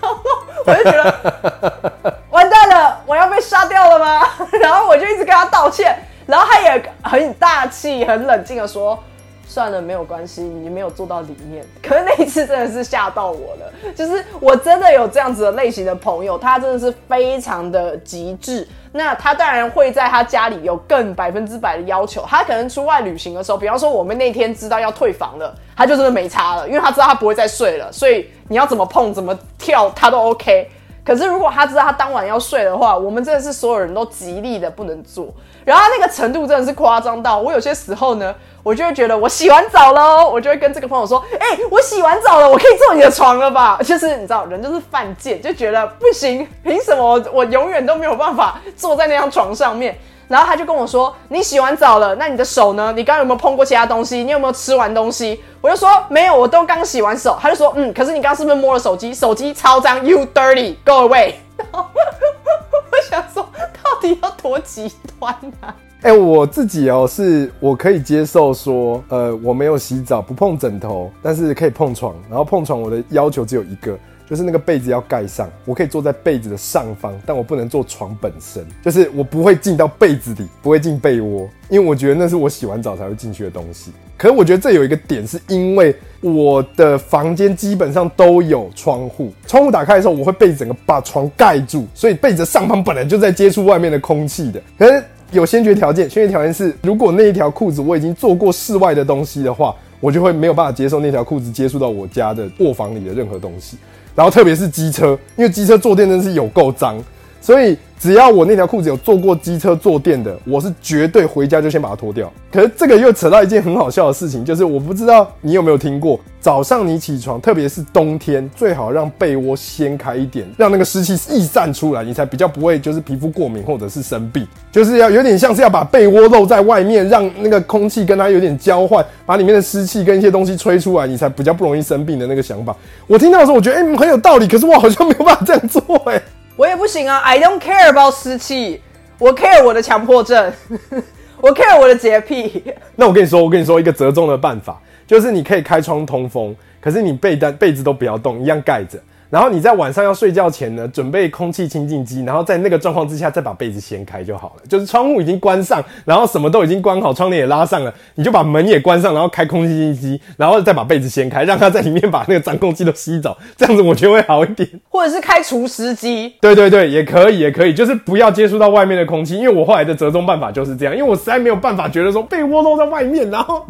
[SPEAKER 1] 然后我就觉得完蛋了，我要被杀掉了吗？然后我就一直跟他道歉，然后他也很大气、很冷静的说。算了，没有关系，你没有做到里面。可是那一次真的是吓到我了，就是我真的有这样子的类型的朋友，他真的是非常的极致。那他当然会在他家里有更百分之百的要求。他可能出外旅行的时候，比方说我们那天知道要退房了，他就真的没差了，因为他知道他不会再睡了，所以你要怎么碰、怎么跳，他都 OK。可是如果他知道他当晚要睡的话，我们真的是所有人都极力的不能做。然后那个程度真的是夸张到，我有些时候呢。我就会觉得我洗完澡了，我就会跟这个朋友说：“哎，我洗完澡了，我可以坐你的床了吧？” 就是你知道，人就是犯贱，就觉得不行，凭什么我永远都没有办法坐在那张床上面？然后他就跟我说：“你洗完澡了，那你的手呢？你刚刚有没有碰过其他东西？你有没有吃完东西？”我就说：“没有，我都刚洗完手。”他就说：“嗯，可是你刚刚是不是摸了手机？手机超脏，You dirty，go away。”我想说，到底要多极端啊？
[SPEAKER 2] 哎，我自己哦，是我可以接受说，呃，我没有洗澡，不碰枕头，但是可以碰床。然后碰床，我的要求只有一个，就是那个被子要盖上。我可以坐在被子的上方，但我不能坐床本身，就是我不会进到被子里，不会进被窝，因为我觉得那是我洗完澡才会进去的东西。可是我觉得这有一个点，是因为我的房间基本上都有窗户，窗户打开的时候，我会被整个把床盖住，所以被子上方本来就在接触外面的空气的。可是有先决条件，先决条件是，如果那一条裤子我已经做过室外的东西的话，我就会没有办法接受那条裤子接触到我家的卧房里的任何东西。然后特别是机车，因为机车坐垫真是有够脏，所以。只要我那条裤子有坐过机车坐垫的，我是绝对回家就先把它脱掉。可是这个又扯到一件很好笑的事情，就是我不知道你有没有听过，早上你起床，特别是冬天，最好让被窝掀开一点，让那个湿气溢散出来，你才比较不会就是皮肤过敏或者是生病。就是要有点像是要把被窝露在外面，让那个空气跟它有点交换，把里面的湿气跟一些东西吹出来，你才比较不容易生病的那个想法。我听到的时候，我觉得哎很有道理，可是我好像没有办法这样做哎。
[SPEAKER 1] 我也不行啊！I don't care about 湿气，我 care 我的强迫症，我 care 我的洁癖。
[SPEAKER 2] 那我跟你说，我跟你说一个折中的办法，就是你可以开窗通风，可是你被单被子都不要动，一样盖着。然后你在晚上要睡觉前呢，准备空气清净机，然后在那个状况之下再把被子掀开就好了。就是窗户已经关上，然后什么都已经关好，窗帘也拉上了，你就把门也关上，然后开空气清净机，然后再把被子掀开，让它在里面把那个脏空气都吸走，这样子我觉得会好一点。
[SPEAKER 1] 或者是开除湿机，
[SPEAKER 2] 对对对，也可以，也可以，就是不要接触到外面的空气。因为我后来的折中办法就是这样，因为我实在没有办法觉得说被窝都在外面，然后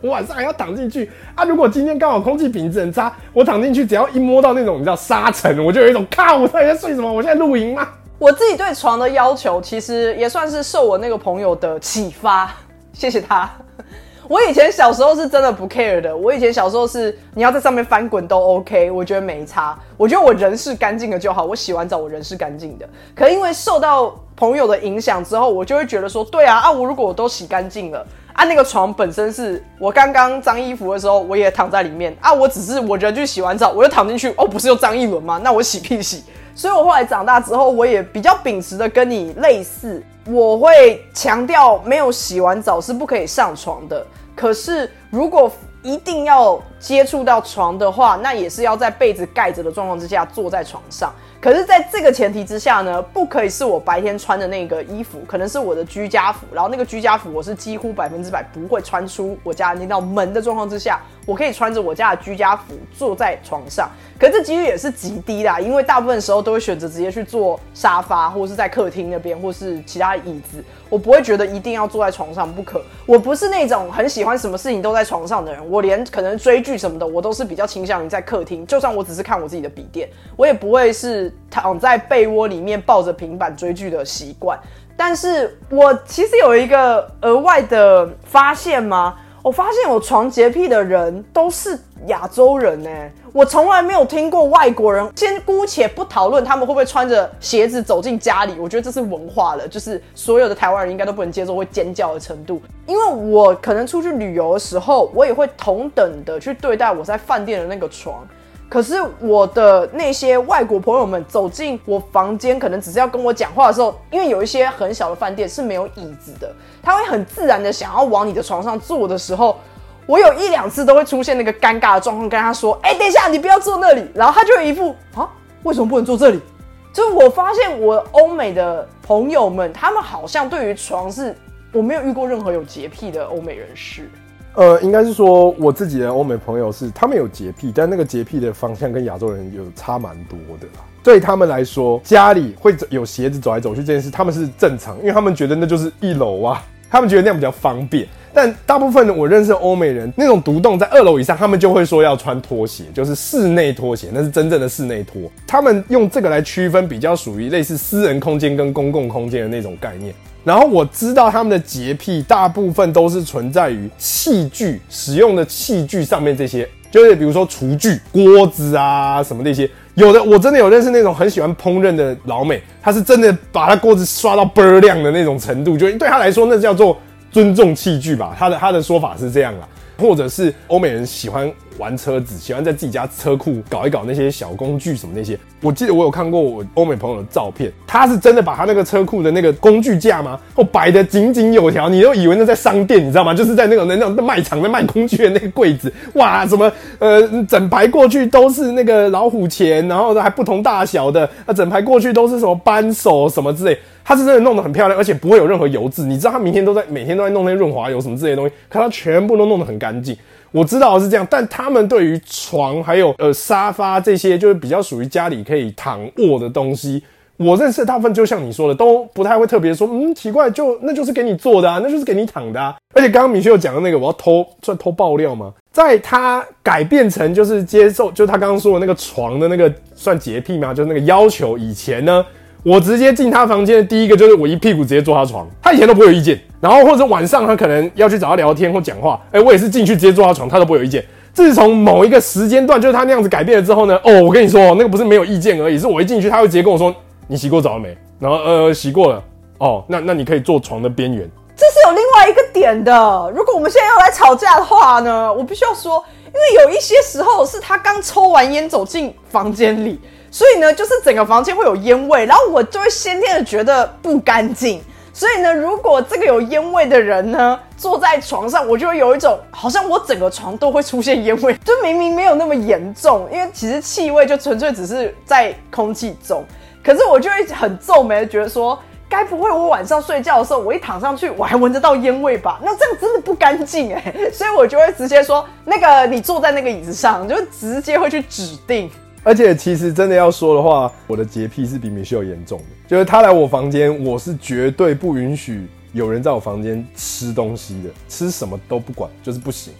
[SPEAKER 2] 我 晚上还要躺进去啊。如果今天刚好空气品质很差，我躺进去只要一摸到那种你知道沙尘，我就有一种靠，我到底在睡什么？我现在露营吗？
[SPEAKER 1] 我自己对床的要求，其实也算是受我那个朋友的启发，谢谢他。我以前小时候是真的不 care 的，我以前小时候是你要在上面翻滚都 OK，我觉得没差，我觉得我人是干净的就好，我洗完澡我人是干净的。可因为受到朋友的影响之后，我就会觉得说，对啊，啊我如果我都洗干净了，啊那个床本身是我刚刚脏衣服的时候我也躺在里面，啊我只是我人去洗完澡我又躺进去，哦不是又脏一轮吗？那我洗屁洗。所以我后来长大之后，我也比较秉持的跟你类似，我会强调没有洗完澡是不可以上床的。可是，如果一定要接触到床的话，那也是要在被子盖着的状况之下坐在床上。可是，在这个前提之下呢，不可以是我白天穿的那个衣服，可能是我的居家服。然后那个居家服，我是几乎百分之百不会穿出我家那道门的状况之下，我可以穿着我家的居家服坐在床上。可这几率也是极低的，因为大部分时候都会选择直接去坐沙发，或是在客厅那边，或是其他椅子。我不会觉得一定要坐在床上不可。我不是那种很喜欢什么事情都在床上的人。我连可能追剧什么的，我都是比较倾向于在客厅。就算我只是看我自己的笔电，我也不会是躺在被窝里面抱着平板追剧的习惯。但是我其实有一个额外的发现吗？我发现有床洁癖的人都是亚洲人呢。我从来没有听过外国人，先姑且不讨论他们会不会穿着鞋子走进家里，我觉得这是文化了，就是所有的台湾人应该都不能接受会尖叫的程度。因为我可能出去旅游的时候，我也会同等的去对待我在饭店的那个床。可是我的那些外国朋友们走进我房间，可能只是要跟我讲话的时候，因为有一些很小的饭店是没有椅子的，他会很自然的想要往你的床上坐的时候。我有一两次都会出现那个尴尬的状况，跟他说：“哎，等一下，你不要坐那里。”然后他就一副啊，为什么不能坐这里？就是我发现我欧美的朋友们，他们好像对于床是，我没有遇过任何有洁癖的欧美人士。
[SPEAKER 2] 呃，应该是说我自己的欧美朋友是，他们有洁癖，但那个洁癖的方向跟亚洲人有差蛮多的啦。对他们来说，家里会有鞋子走来走去这件事，他们是正常，因为他们觉得那就是一楼啊，他们觉得那样比较方便。但大部分我认识欧美人，那种独栋在二楼以上，他们就会说要穿拖鞋，就是室内拖鞋，那是真正的室内拖。他们用这个来区分，比较属于类似私人空间跟公共空间的那种概念。然后我知道他们的洁癖，大部分都是存在于器具使用的器具上面，这些就是比如说厨具、锅子啊什么那些。有的我真的有认识那种很喜欢烹饪的老美，他是真的把他锅子刷到倍儿亮的那种程度，就对他来说那叫做。尊重器具吧，他的他的说法是这样啦，或者是欧美人喜欢玩车子，喜欢在自己家车库搞一搞那些小工具什么那些。我记得我有看过我欧美朋友的照片，他是真的把他那个车库的那个工具架吗？哦，摆的井井有条，你都以为那在商店，你知道吗？就是在那种那种卖场在卖工具的那个柜子，哇，什么呃，整排过去都是那个老虎钳，然后还不同大小的，那整排过去都是什么扳手什么之类。他是真的弄得很漂亮，而且不会有任何油渍。你知道他明天都在每天都在弄那些润滑油什么这些东西，可他全部都弄得很干净。我知道是这样，但他们对于床还有呃沙发这些，就是比较属于家里可以躺卧的东西，我认识大部分就像你说的，都不太会特别说，嗯，奇怪，就那就是给你做的啊，那就是给你躺的啊。而且刚刚米秀讲的那个，我要偷算偷爆料吗？在他改变成就是接受，就是他刚刚说的那个床的那个算洁癖吗？就是那个要求以前呢？我直接进他房间的第一个就是我一屁股直接坐他床，他以前都不会有意见。然后或者晚上他可能要去找他聊天或讲话，哎，我也是进去直接坐他床，他都不会有意见。自从某一个时间段就是他那样子改变了之后呢，哦，我跟你说，那个不是没有意见而已，是我一进去他会直接跟我说：“你洗过澡了没？”然后呃，洗过了。哦，那那你可以坐床的边缘。
[SPEAKER 1] 这是有另外一个点的。如果我们现在要来吵架的话呢，我必须要说，因为有一些时候是他刚抽完烟走进房间里。所以呢，就是整个房间会有烟味，然后我就会先天的觉得不干净。所以呢，如果这个有烟味的人呢，坐在床上，我就会有一种好像我整个床都会出现烟味，就明明没有那么严重，因为其实气味就纯粹只是在空气中，可是我就会很皱眉，觉得说。该不会我晚上睡觉的时候，我一躺上去，我还闻得到烟味吧？那这样真的不干净哎，所以我就会直接说，那个你坐在那个椅子上，就直接会去指定。
[SPEAKER 2] 而且其实真的要说的话，我的洁癖是比米秀严重的，就是他来我房间，我是绝对不允许有人在我房间吃东西的，吃什么都不管，就是不行。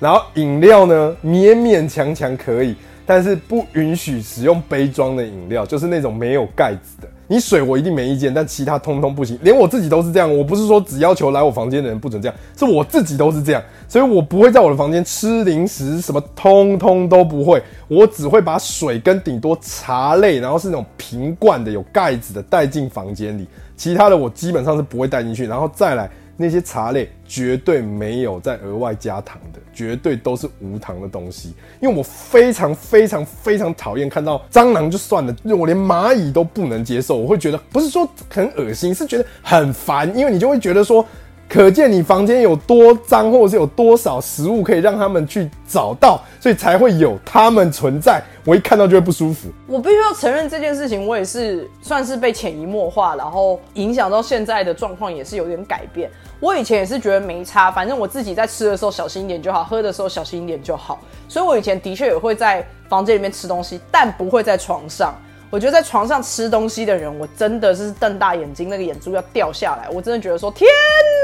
[SPEAKER 2] 然后饮料呢，勉勉强强可以。但是不允许使用杯装的饮料，就是那种没有盖子的。你水我一定没意见，但其他通通不行。连我自己都是这样。我不是说只要求来我房间的人不准这样，是我自己都是这样。所以我不会在我的房间吃零食，什么通通都不会。我只会把水跟顶多茶类，然后是那种瓶罐的有盖子的带进房间里。其他的我基本上是不会带进去。然后再来。那些茶类绝对没有再额外加糖的，绝对都是无糖的东西。因为我非常非常非常讨厌看到蟑螂就算了，我连蚂蚁都不能接受。我会觉得不是说很恶心，是觉得很烦。因为你就会觉得说。可见你房间有多脏，或者是有多少食物可以让他们去找到，所以才会有他们存在。我一看到就会不舒服。
[SPEAKER 1] 我必须要承认这件事情，我也是算是被潜移默化，然后影响到现在的状况也是有点改变。我以前也是觉得没差，反正我自己在吃的时候小心一点就好，喝的时候小心一点就好。所以我以前的确也会在房间里面吃东西，但不会在床上。我觉得在床上吃东西的人，我真的是瞪大眼睛，那个眼珠要掉下来。我真的觉得说，天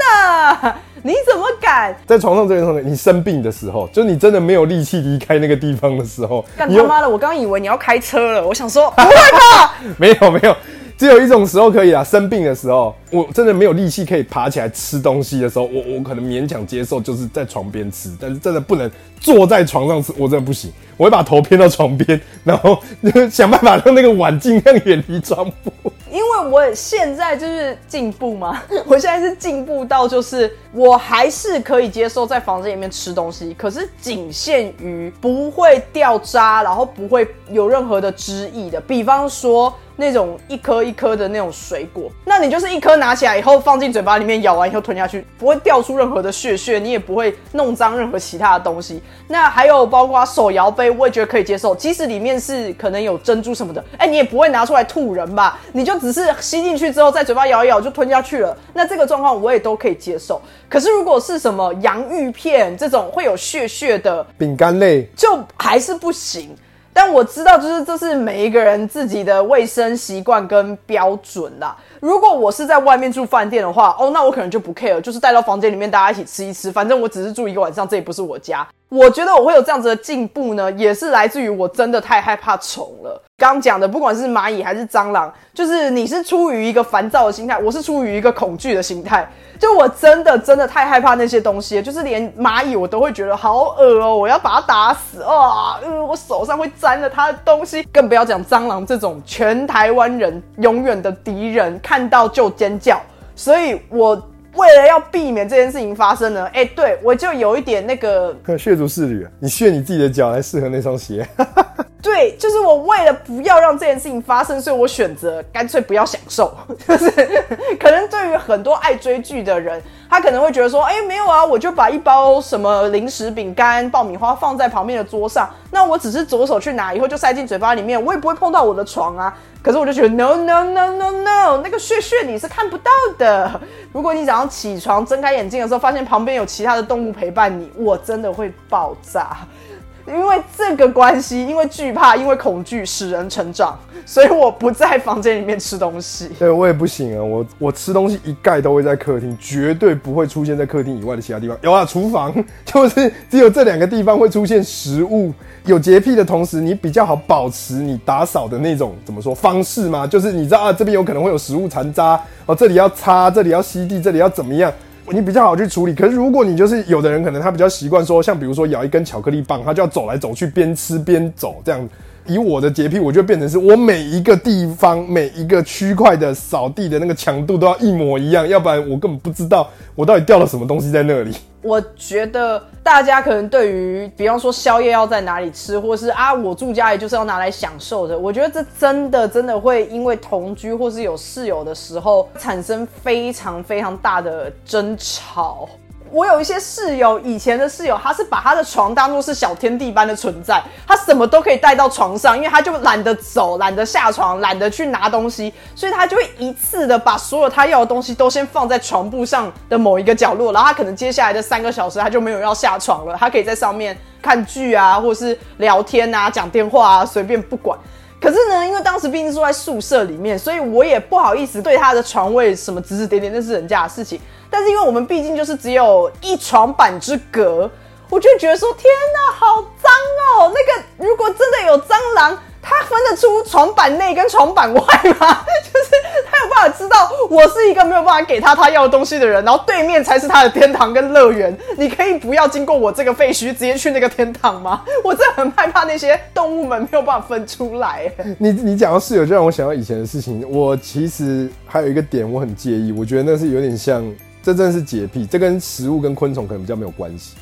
[SPEAKER 1] 哪，你怎么敢
[SPEAKER 2] 在床上这个时候，你生病的时候，就你真的没有力气离开那个地方的时候，
[SPEAKER 1] 干他妈的！我刚以为你要开车了，我想说不会吧？
[SPEAKER 2] 没有没有。只有一种时候可以啦，生病的时候，我真的没有力气可以爬起来吃东西的时候，我我可能勉强接受，就是在床边吃，但是真的不能坐在床上吃，我真的不行，我会把头偏到床边，然后想办法让那个碗尽量远离床铺。
[SPEAKER 1] 因为我现在就是进步嘛，我现在是进步到就是我还是可以接受在房间里面吃东西，可是仅限于不会掉渣，然后不会有任何的汁液的，比方说。那种一颗一颗的那种水果，那你就是一颗拿起来以后放进嘴巴里面，咬完以后吞下去，不会掉出任何的血血，你也不会弄脏任何其他的东西。那还有包括手摇杯，我也觉得可以接受，即使里面是可能有珍珠什么的，哎，你也不会拿出来吐人吧？你就只是吸进去之后，在嘴巴咬一咬就吞下去了。那这个状况我也都可以接受。可是如果是什么洋芋片这种会有血血的
[SPEAKER 2] 饼干类，
[SPEAKER 1] 就还是不行。但我知道，就是这是每一个人自己的卫生习惯跟标准啦。如果我是在外面住饭店的话，哦，那我可能就不 care，就是带到房间里面大家一起吃一吃，反正我只是住一个晚上，这也不是我家。我觉得我会有这样子的进步呢，也是来自于我真的太害怕虫了。刚讲的，不管是蚂蚁还是蟑螂，就是你是出于一个烦躁的心态，我是出于一个恐惧的心态。就我真的真的太害怕那些东西，就是连蚂蚁我都会觉得好恶哦，我要把它打死啊！呃，我手上会沾了它的东西，更不要讲蟑螂这种全台湾人永远的敌人，看看到就尖叫。所以我。为了要避免这件事情发生呢，哎，对我就有一点那个
[SPEAKER 2] 血族侍女，你血你自己的脚来适合那双鞋。
[SPEAKER 1] 对，就是我为了不要让这件事情发生，所以我选择干脆不要享受。就是可能对于很多爱追剧的人，他可能会觉得说，哎，没有啊，我就把一包什么零食、饼干、爆米花放在旁边的桌上，那我只是左手去拿，以后就塞进嘴巴里面，我也不会碰到我的床啊。可是我就觉得 no no no no no，那个血血你是看不到的。如果你早上起床睁开眼睛的时候，发现旁边有其他的动物陪伴你，我真的会爆炸。因为这个关系，因为惧怕，因为恐惧使人成长，所以我不在房间里面吃东西。
[SPEAKER 2] 对我也不行啊，我我吃东西一概都会在客厅，绝对不会出现在客厅以外的其他地方。有啊，厨房 就是只有这两个地方会出现食物。有洁癖的同时，你比较好保持你打扫的那种怎么说方式吗？就是你知道啊，这边有可能会有食物残渣哦，这里要擦，这里要吸地，这里要怎么样？你比较好去处理。可是如果你就是有的人，可能他比较习惯说，像比如说咬一根巧克力棒，他就要走来走去，边吃边走这样。以我的洁癖，我就变成是我每一个地方每一个区块的扫地的那个强度都要一模一样，要不然我根本不知道我到底掉了什么东西在那里。
[SPEAKER 1] 我觉得大家可能对于，比方说宵夜要在哪里吃，或是啊我住家里就是要拿来享受的，我觉得这真的真的会因为同居或是有室友的时候产生非常非常大的争吵。我有一些室友，以前的室友，他是把他的床当做是小天地般的存在，他什么都可以带到床上，因为他就懒得走，懒得下床，懒得去拿东西，所以他就会一次的把所有他要的东西都先放在床铺上的某一个角落，然后他可能接下来的三个小时他就没有要下床了，他可以在上面看剧啊，或者是聊天啊，讲电话啊，随便不管。可是呢，因为当时毕竟住在宿舍里面，所以我也不好意思对他的床位什么指指点点，那是人家的事情。但是因为我们毕竟就是只有一床板之隔，我就觉得说天哪，好脏哦！那个如果真的有蟑螂，它分得出床板内跟床板外吗？就是法知道我是一个没有办法给他他要的东西的人，然后对面才是他的天堂跟乐园。你可以不要经过我这个废墟，直接去那个天堂吗？我真的很害怕那些动物们没有办法分出来。
[SPEAKER 2] 你你讲到室友，就让我想到以前的事情。我其实还有一个点我很介意，我觉得那是有点像。这真的是洁癖，这跟食物跟昆虫可能比较没有关系。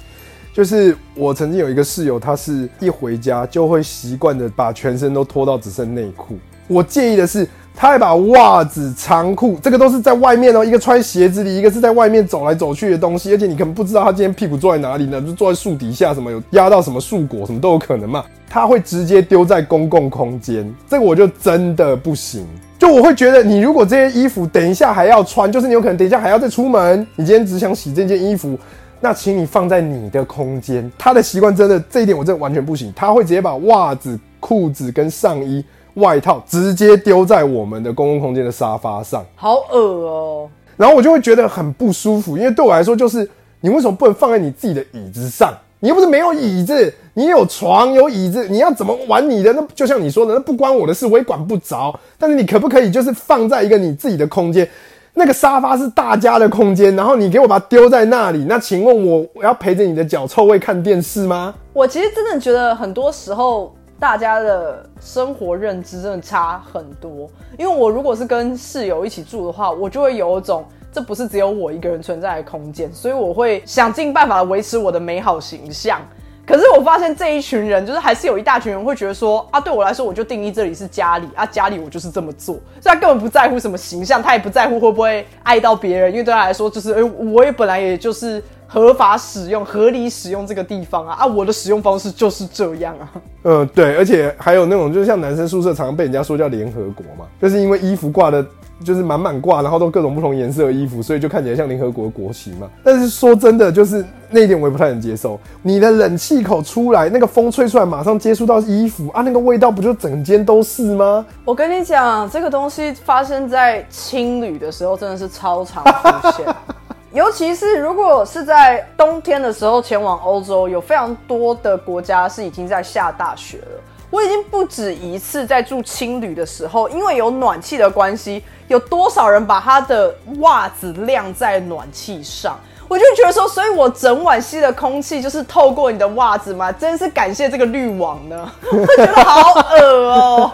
[SPEAKER 2] 就是我曾经有一个室友，他是一回家就会习惯的把全身都脱到只剩内裤。我介意的是，他还把袜子、长裤，这个都是在外面哦，一个穿鞋子里，一个是在外面走来走去的东西，而且你可能不知道他今天屁股坐在哪里呢，就坐在树底下，什么有压到什么树果，什么都有可能嘛。他会直接丢在公共空间，这个我就真的不行。就我会觉得，你如果这些衣服等一下还要穿，就是你有可能等一下还要再出门。你今天只想洗这件衣服，那请你放在你的空间。他的习惯真的这一点我真的完全不行。他会直接把袜子、裤子跟上衣、外套直接丢在我们的公共空间的沙发上，
[SPEAKER 1] 好恶哦。
[SPEAKER 2] 然后我就会觉得很不舒服，因为对我来说，就是你为什么不能放在你自己的椅子上？你又不是没有椅子，你有床有椅子，你要怎么玩你的？那就像你说的，那不关我的事，我也管不着。但是你可不可以就是放在一个你自己的空间？那个沙发是大家的空间，然后你给我把它丢在那里，那请问我我要陪着你的脚臭味看电视吗？
[SPEAKER 1] 我其实真的觉得很多时候大家的生活认知真的差很多。因为我如果是跟室友一起住的话，我就会有一种。这不是只有我一个人存在的空间，所以我会想尽办法维持我的美好形象。可是我发现这一群人，就是还是有一大群人会觉得说啊，对我来说，我就定义这里是家里啊，家里我就是这么做，所以他根本不在乎什么形象，他也不在乎会不会爱到别人，因为对他来说，就是哎，我也本来也就是合法使用、合理使用这个地方啊啊，我的使用方式就是这样啊。
[SPEAKER 2] 嗯，对，而且还有那种，就是像男生宿舍常常被人家说叫联合国嘛，就是因为衣服挂的。就是满满挂，然后都各种不同颜色的衣服，所以就看起来像联合国国旗嘛。但是说真的，就是那一点我也不太能接受。你的冷气口出来，那个风吹出来，马上接触到衣服啊，那个味道不就整间都是吗？
[SPEAKER 1] 我跟你讲，这个东西发生在青旅的时候，真的是超常出现。尤其是如果是在冬天的时候前往欧洲，有非常多的国家是已经在下大雪了。我已经不止一次在住青旅的时候，因为有暖气的关系，有多少人把他的袜子晾在暖气上？我就觉得说，所以我整晚吸的空气就是透过你的袜子吗？真是感谢这个滤网呢，我觉得好恶哦。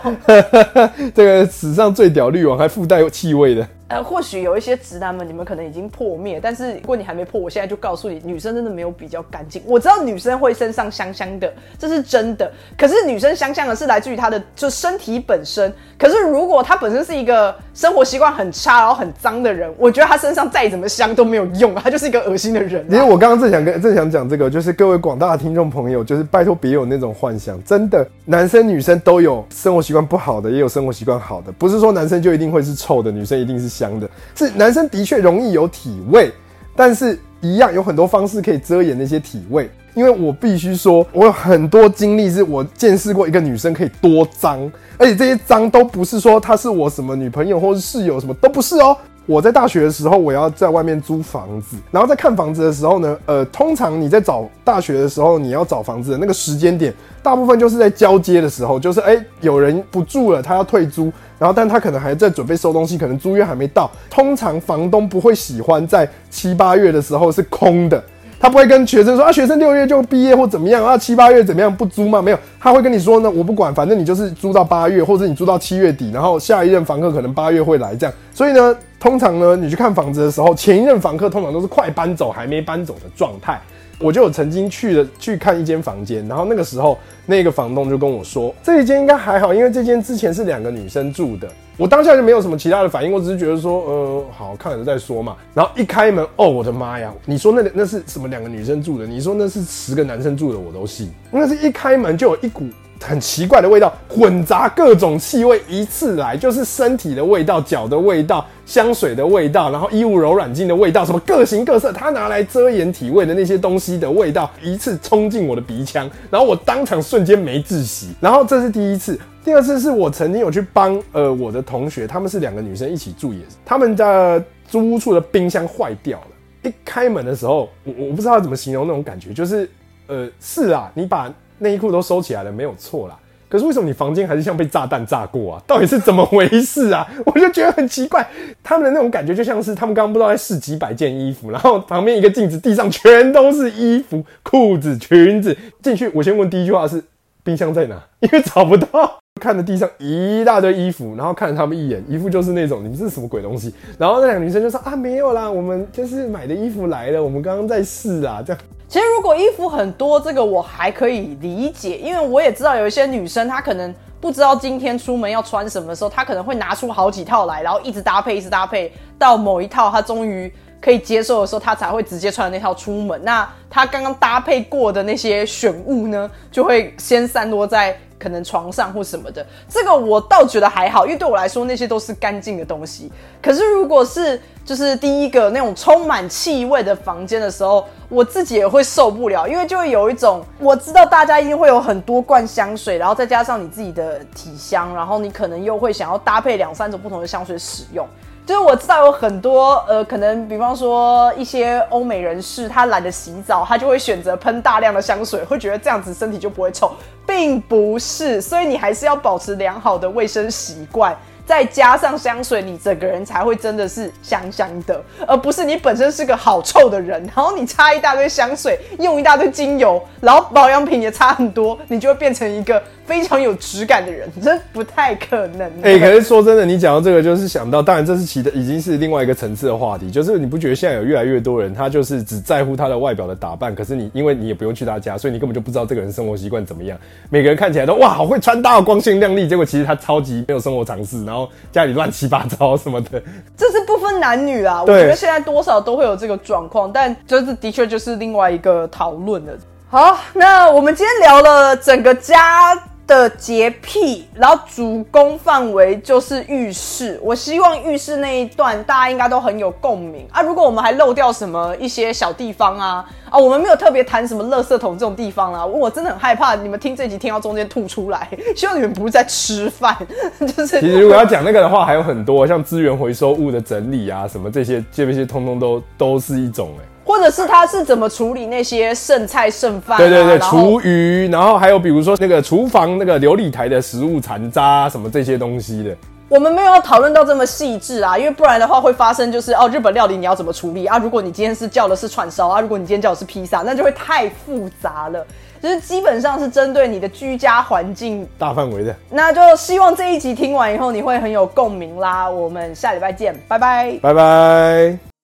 [SPEAKER 2] 这个史上最屌滤网还附带气味的。
[SPEAKER 1] 呃，或许有一些直男们，你们可能已经破灭，但是如果你还没破，我现在就告诉你，女生真的没有比较干净。我知道女生会身上香香的，这是真的。可是女生香香的是来自于她的就身体本身。可是如果她本身是一个生活习惯很差，然后很脏的人，我觉得她身上再怎么香都没有用，她就是一个恶心的人。
[SPEAKER 2] 因为我刚刚正想跟正想讲这个，就是各位广大的听众朋友，就是拜托别有那种幻想，真的，男生女生都有生活习惯不好的，也有生活习惯好的，不是说男生就一定会是臭的，女生一定是。香的是男生的确容易有体味，但是一样有很多方式可以遮掩那些体味。因为我必须说，我有很多经历是我见识过一个女生可以多脏，而且这些脏都不是说她是我什么女朋友或是室友，什么都不是哦。我在大学的时候，我要在外面租房子，然后在看房子的时候呢，呃，通常你在找大学的时候，你要找房子的那个时间点，大部分就是在交接的时候，就是哎，有人不住了，他要退租，然后但他可能还在准备收东西，可能租约还没到。通常房东不会喜欢在七八月的时候是空的，他不会跟学生说啊，学生六月就毕业或怎么样啊，七八月怎么样不租吗？没有，他会跟你说呢，我不管，反正你就是租到八月，或者你租到七月底，然后下一任房客可能八月会来这样。所以呢，通常呢，你去看房子的时候，前一任房客通常都是快搬走还没搬走的状态。我就有曾经去了去看一间房间，然后那个时候那个房东就跟我说，这一间应该还好，因为这间之前是两个女生住的。我当下就没有什么其他的反应，我只是觉得说，呃，好看了再说嘛。然后一开门，哦，我的妈呀！你说那那是什么两个女生住的？你说那是十个男生住的，我都信。那是一开门就有一股。很奇怪的味道，混杂各种气味一次来，就是身体的味道、脚的味道、香水的味道，然后衣物柔软巾的味道，什么各形各色，他拿来遮掩体味的那些东西的味道，一次冲进我的鼻腔，然后我当场瞬间没窒息。然后这是第一次，第二次是我曾经有去帮呃我的同学，他们是两个女生一起住，也他们的租屋处的冰箱坏掉了，一开门的时候，我我不知道怎么形容那种感觉，就是呃是啊，你把。内衣裤都收起来了，没有错啦。可是为什么你房间还是像被炸弹炸过啊？到底是怎么回事啊？我就觉得很奇怪。他们的那种感觉就像是他们刚刚不知道在试几百件衣服，然后旁边一个镜子，地上全都是衣服、裤子、裙子。进去，我先问第一句话是：冰箱在哪？因为找不到。看着地上一大堆衣服，然后看了他们一眼，一副就是那种你们是什么鬼东西。然后那两个女生就说：啊，没有啦，我们就是买的衣服来了，我们刚刚在试啊，这样。
[SPEAKER 1] 其实如果衣服很多，这个我还可以理解，因为我也知道有一些女生她可能不知道今天出门要穿什么时候，她可能会拿出好几套来，然后一直搭配，一直搭配，到某一套她终于可以接受的时候，他才会直接穿那套出门。那他刚刚搭配过的那些选物呢，就会先散落在。可能床上或什么的，这个我倒觉得还好，因为对我来说那些都是干净的东西。可是如果是就是第一个那种充满气味的房间的时候，我自己也会受不了，因为就会有一种我知道大家一定会有很多罐香水，然后再加上你自己的体香，然后你可能又会想要搭配两三种不同的香水使用。就是我知道有很多呃，可能比方说一些欧美人士，他懒得洗澡，他就会选择喷大量的香水，会觉得这样子身体就不会臭，并不是，所以你还是要保持良好的卫生习惯。再加上香水，你整个人才会真的是香香的，而不是你本身是个好臭的人，然后你擦一大堆香水，用一大堆精油，然后保养品也擦很多，你就会变成一个非常有质感的人，这不太可能。
[SPEAKER 2] 哎，可是说真的，你讲到这个，就是想到，当然这是其的，已经是另外一个层次的话题，就是你不觉得现在有越来越多人，他就是只在乎他的外表的打扮，可是你因为你也不用去他家，所以你根本就不知道这个人生活习惯怎么样。每个人看起来都哇，好会穿搭，光鲜亮丽，结果其实他超级没有生活常识，然后。家里乱七八糟什么的，
[SPEAKER 1] 这是不分男女啊。我觉得现在多少都会有这个状况，但就是的确就是另外一个讨论了。好，那我们今天聊了整个家。的洁癖，然后主攻范围就是浴室。我希望浴室那一段大家应该都很有共鸣啊。如果我们还漏掉什么一些小地方啊啊，我们没有特别谈什么垃圾桶这种地方啊，我真的很害怕你们听这集听到中间吐出来。希望你们不是在吃饭，就是。
[SPEAKER 2] 其实如果要讲那个的话，还有很多像资源回收物的整理啊，什么这些这些通通都都是一种哎。
[SPEAKER 1] 或者是他是怎么处理那些剩菜剩饭？
[SPEAKER 2] 对对对，厨余，然后还有比如说那个厨房那个琉璃台的食物残渣什么这些东西的。
[SPEAKER 1] 我们没有讨论到这么细致啊，因为不然的话会发生就是哦，日本料理你要怎么处理啊？如果你今天是叫的是串烧啊，如果你今天叫的是披萨，那就会太复杂了。就是基本上是针对你的居家环境
[SPEAKER 2] 大范围的。
[SPEAKER 1] 那就希望这一集听完以后你会很有共鸣啦。我们下礼拜见，拜拜，
[SPEAKER 2] 拜拜。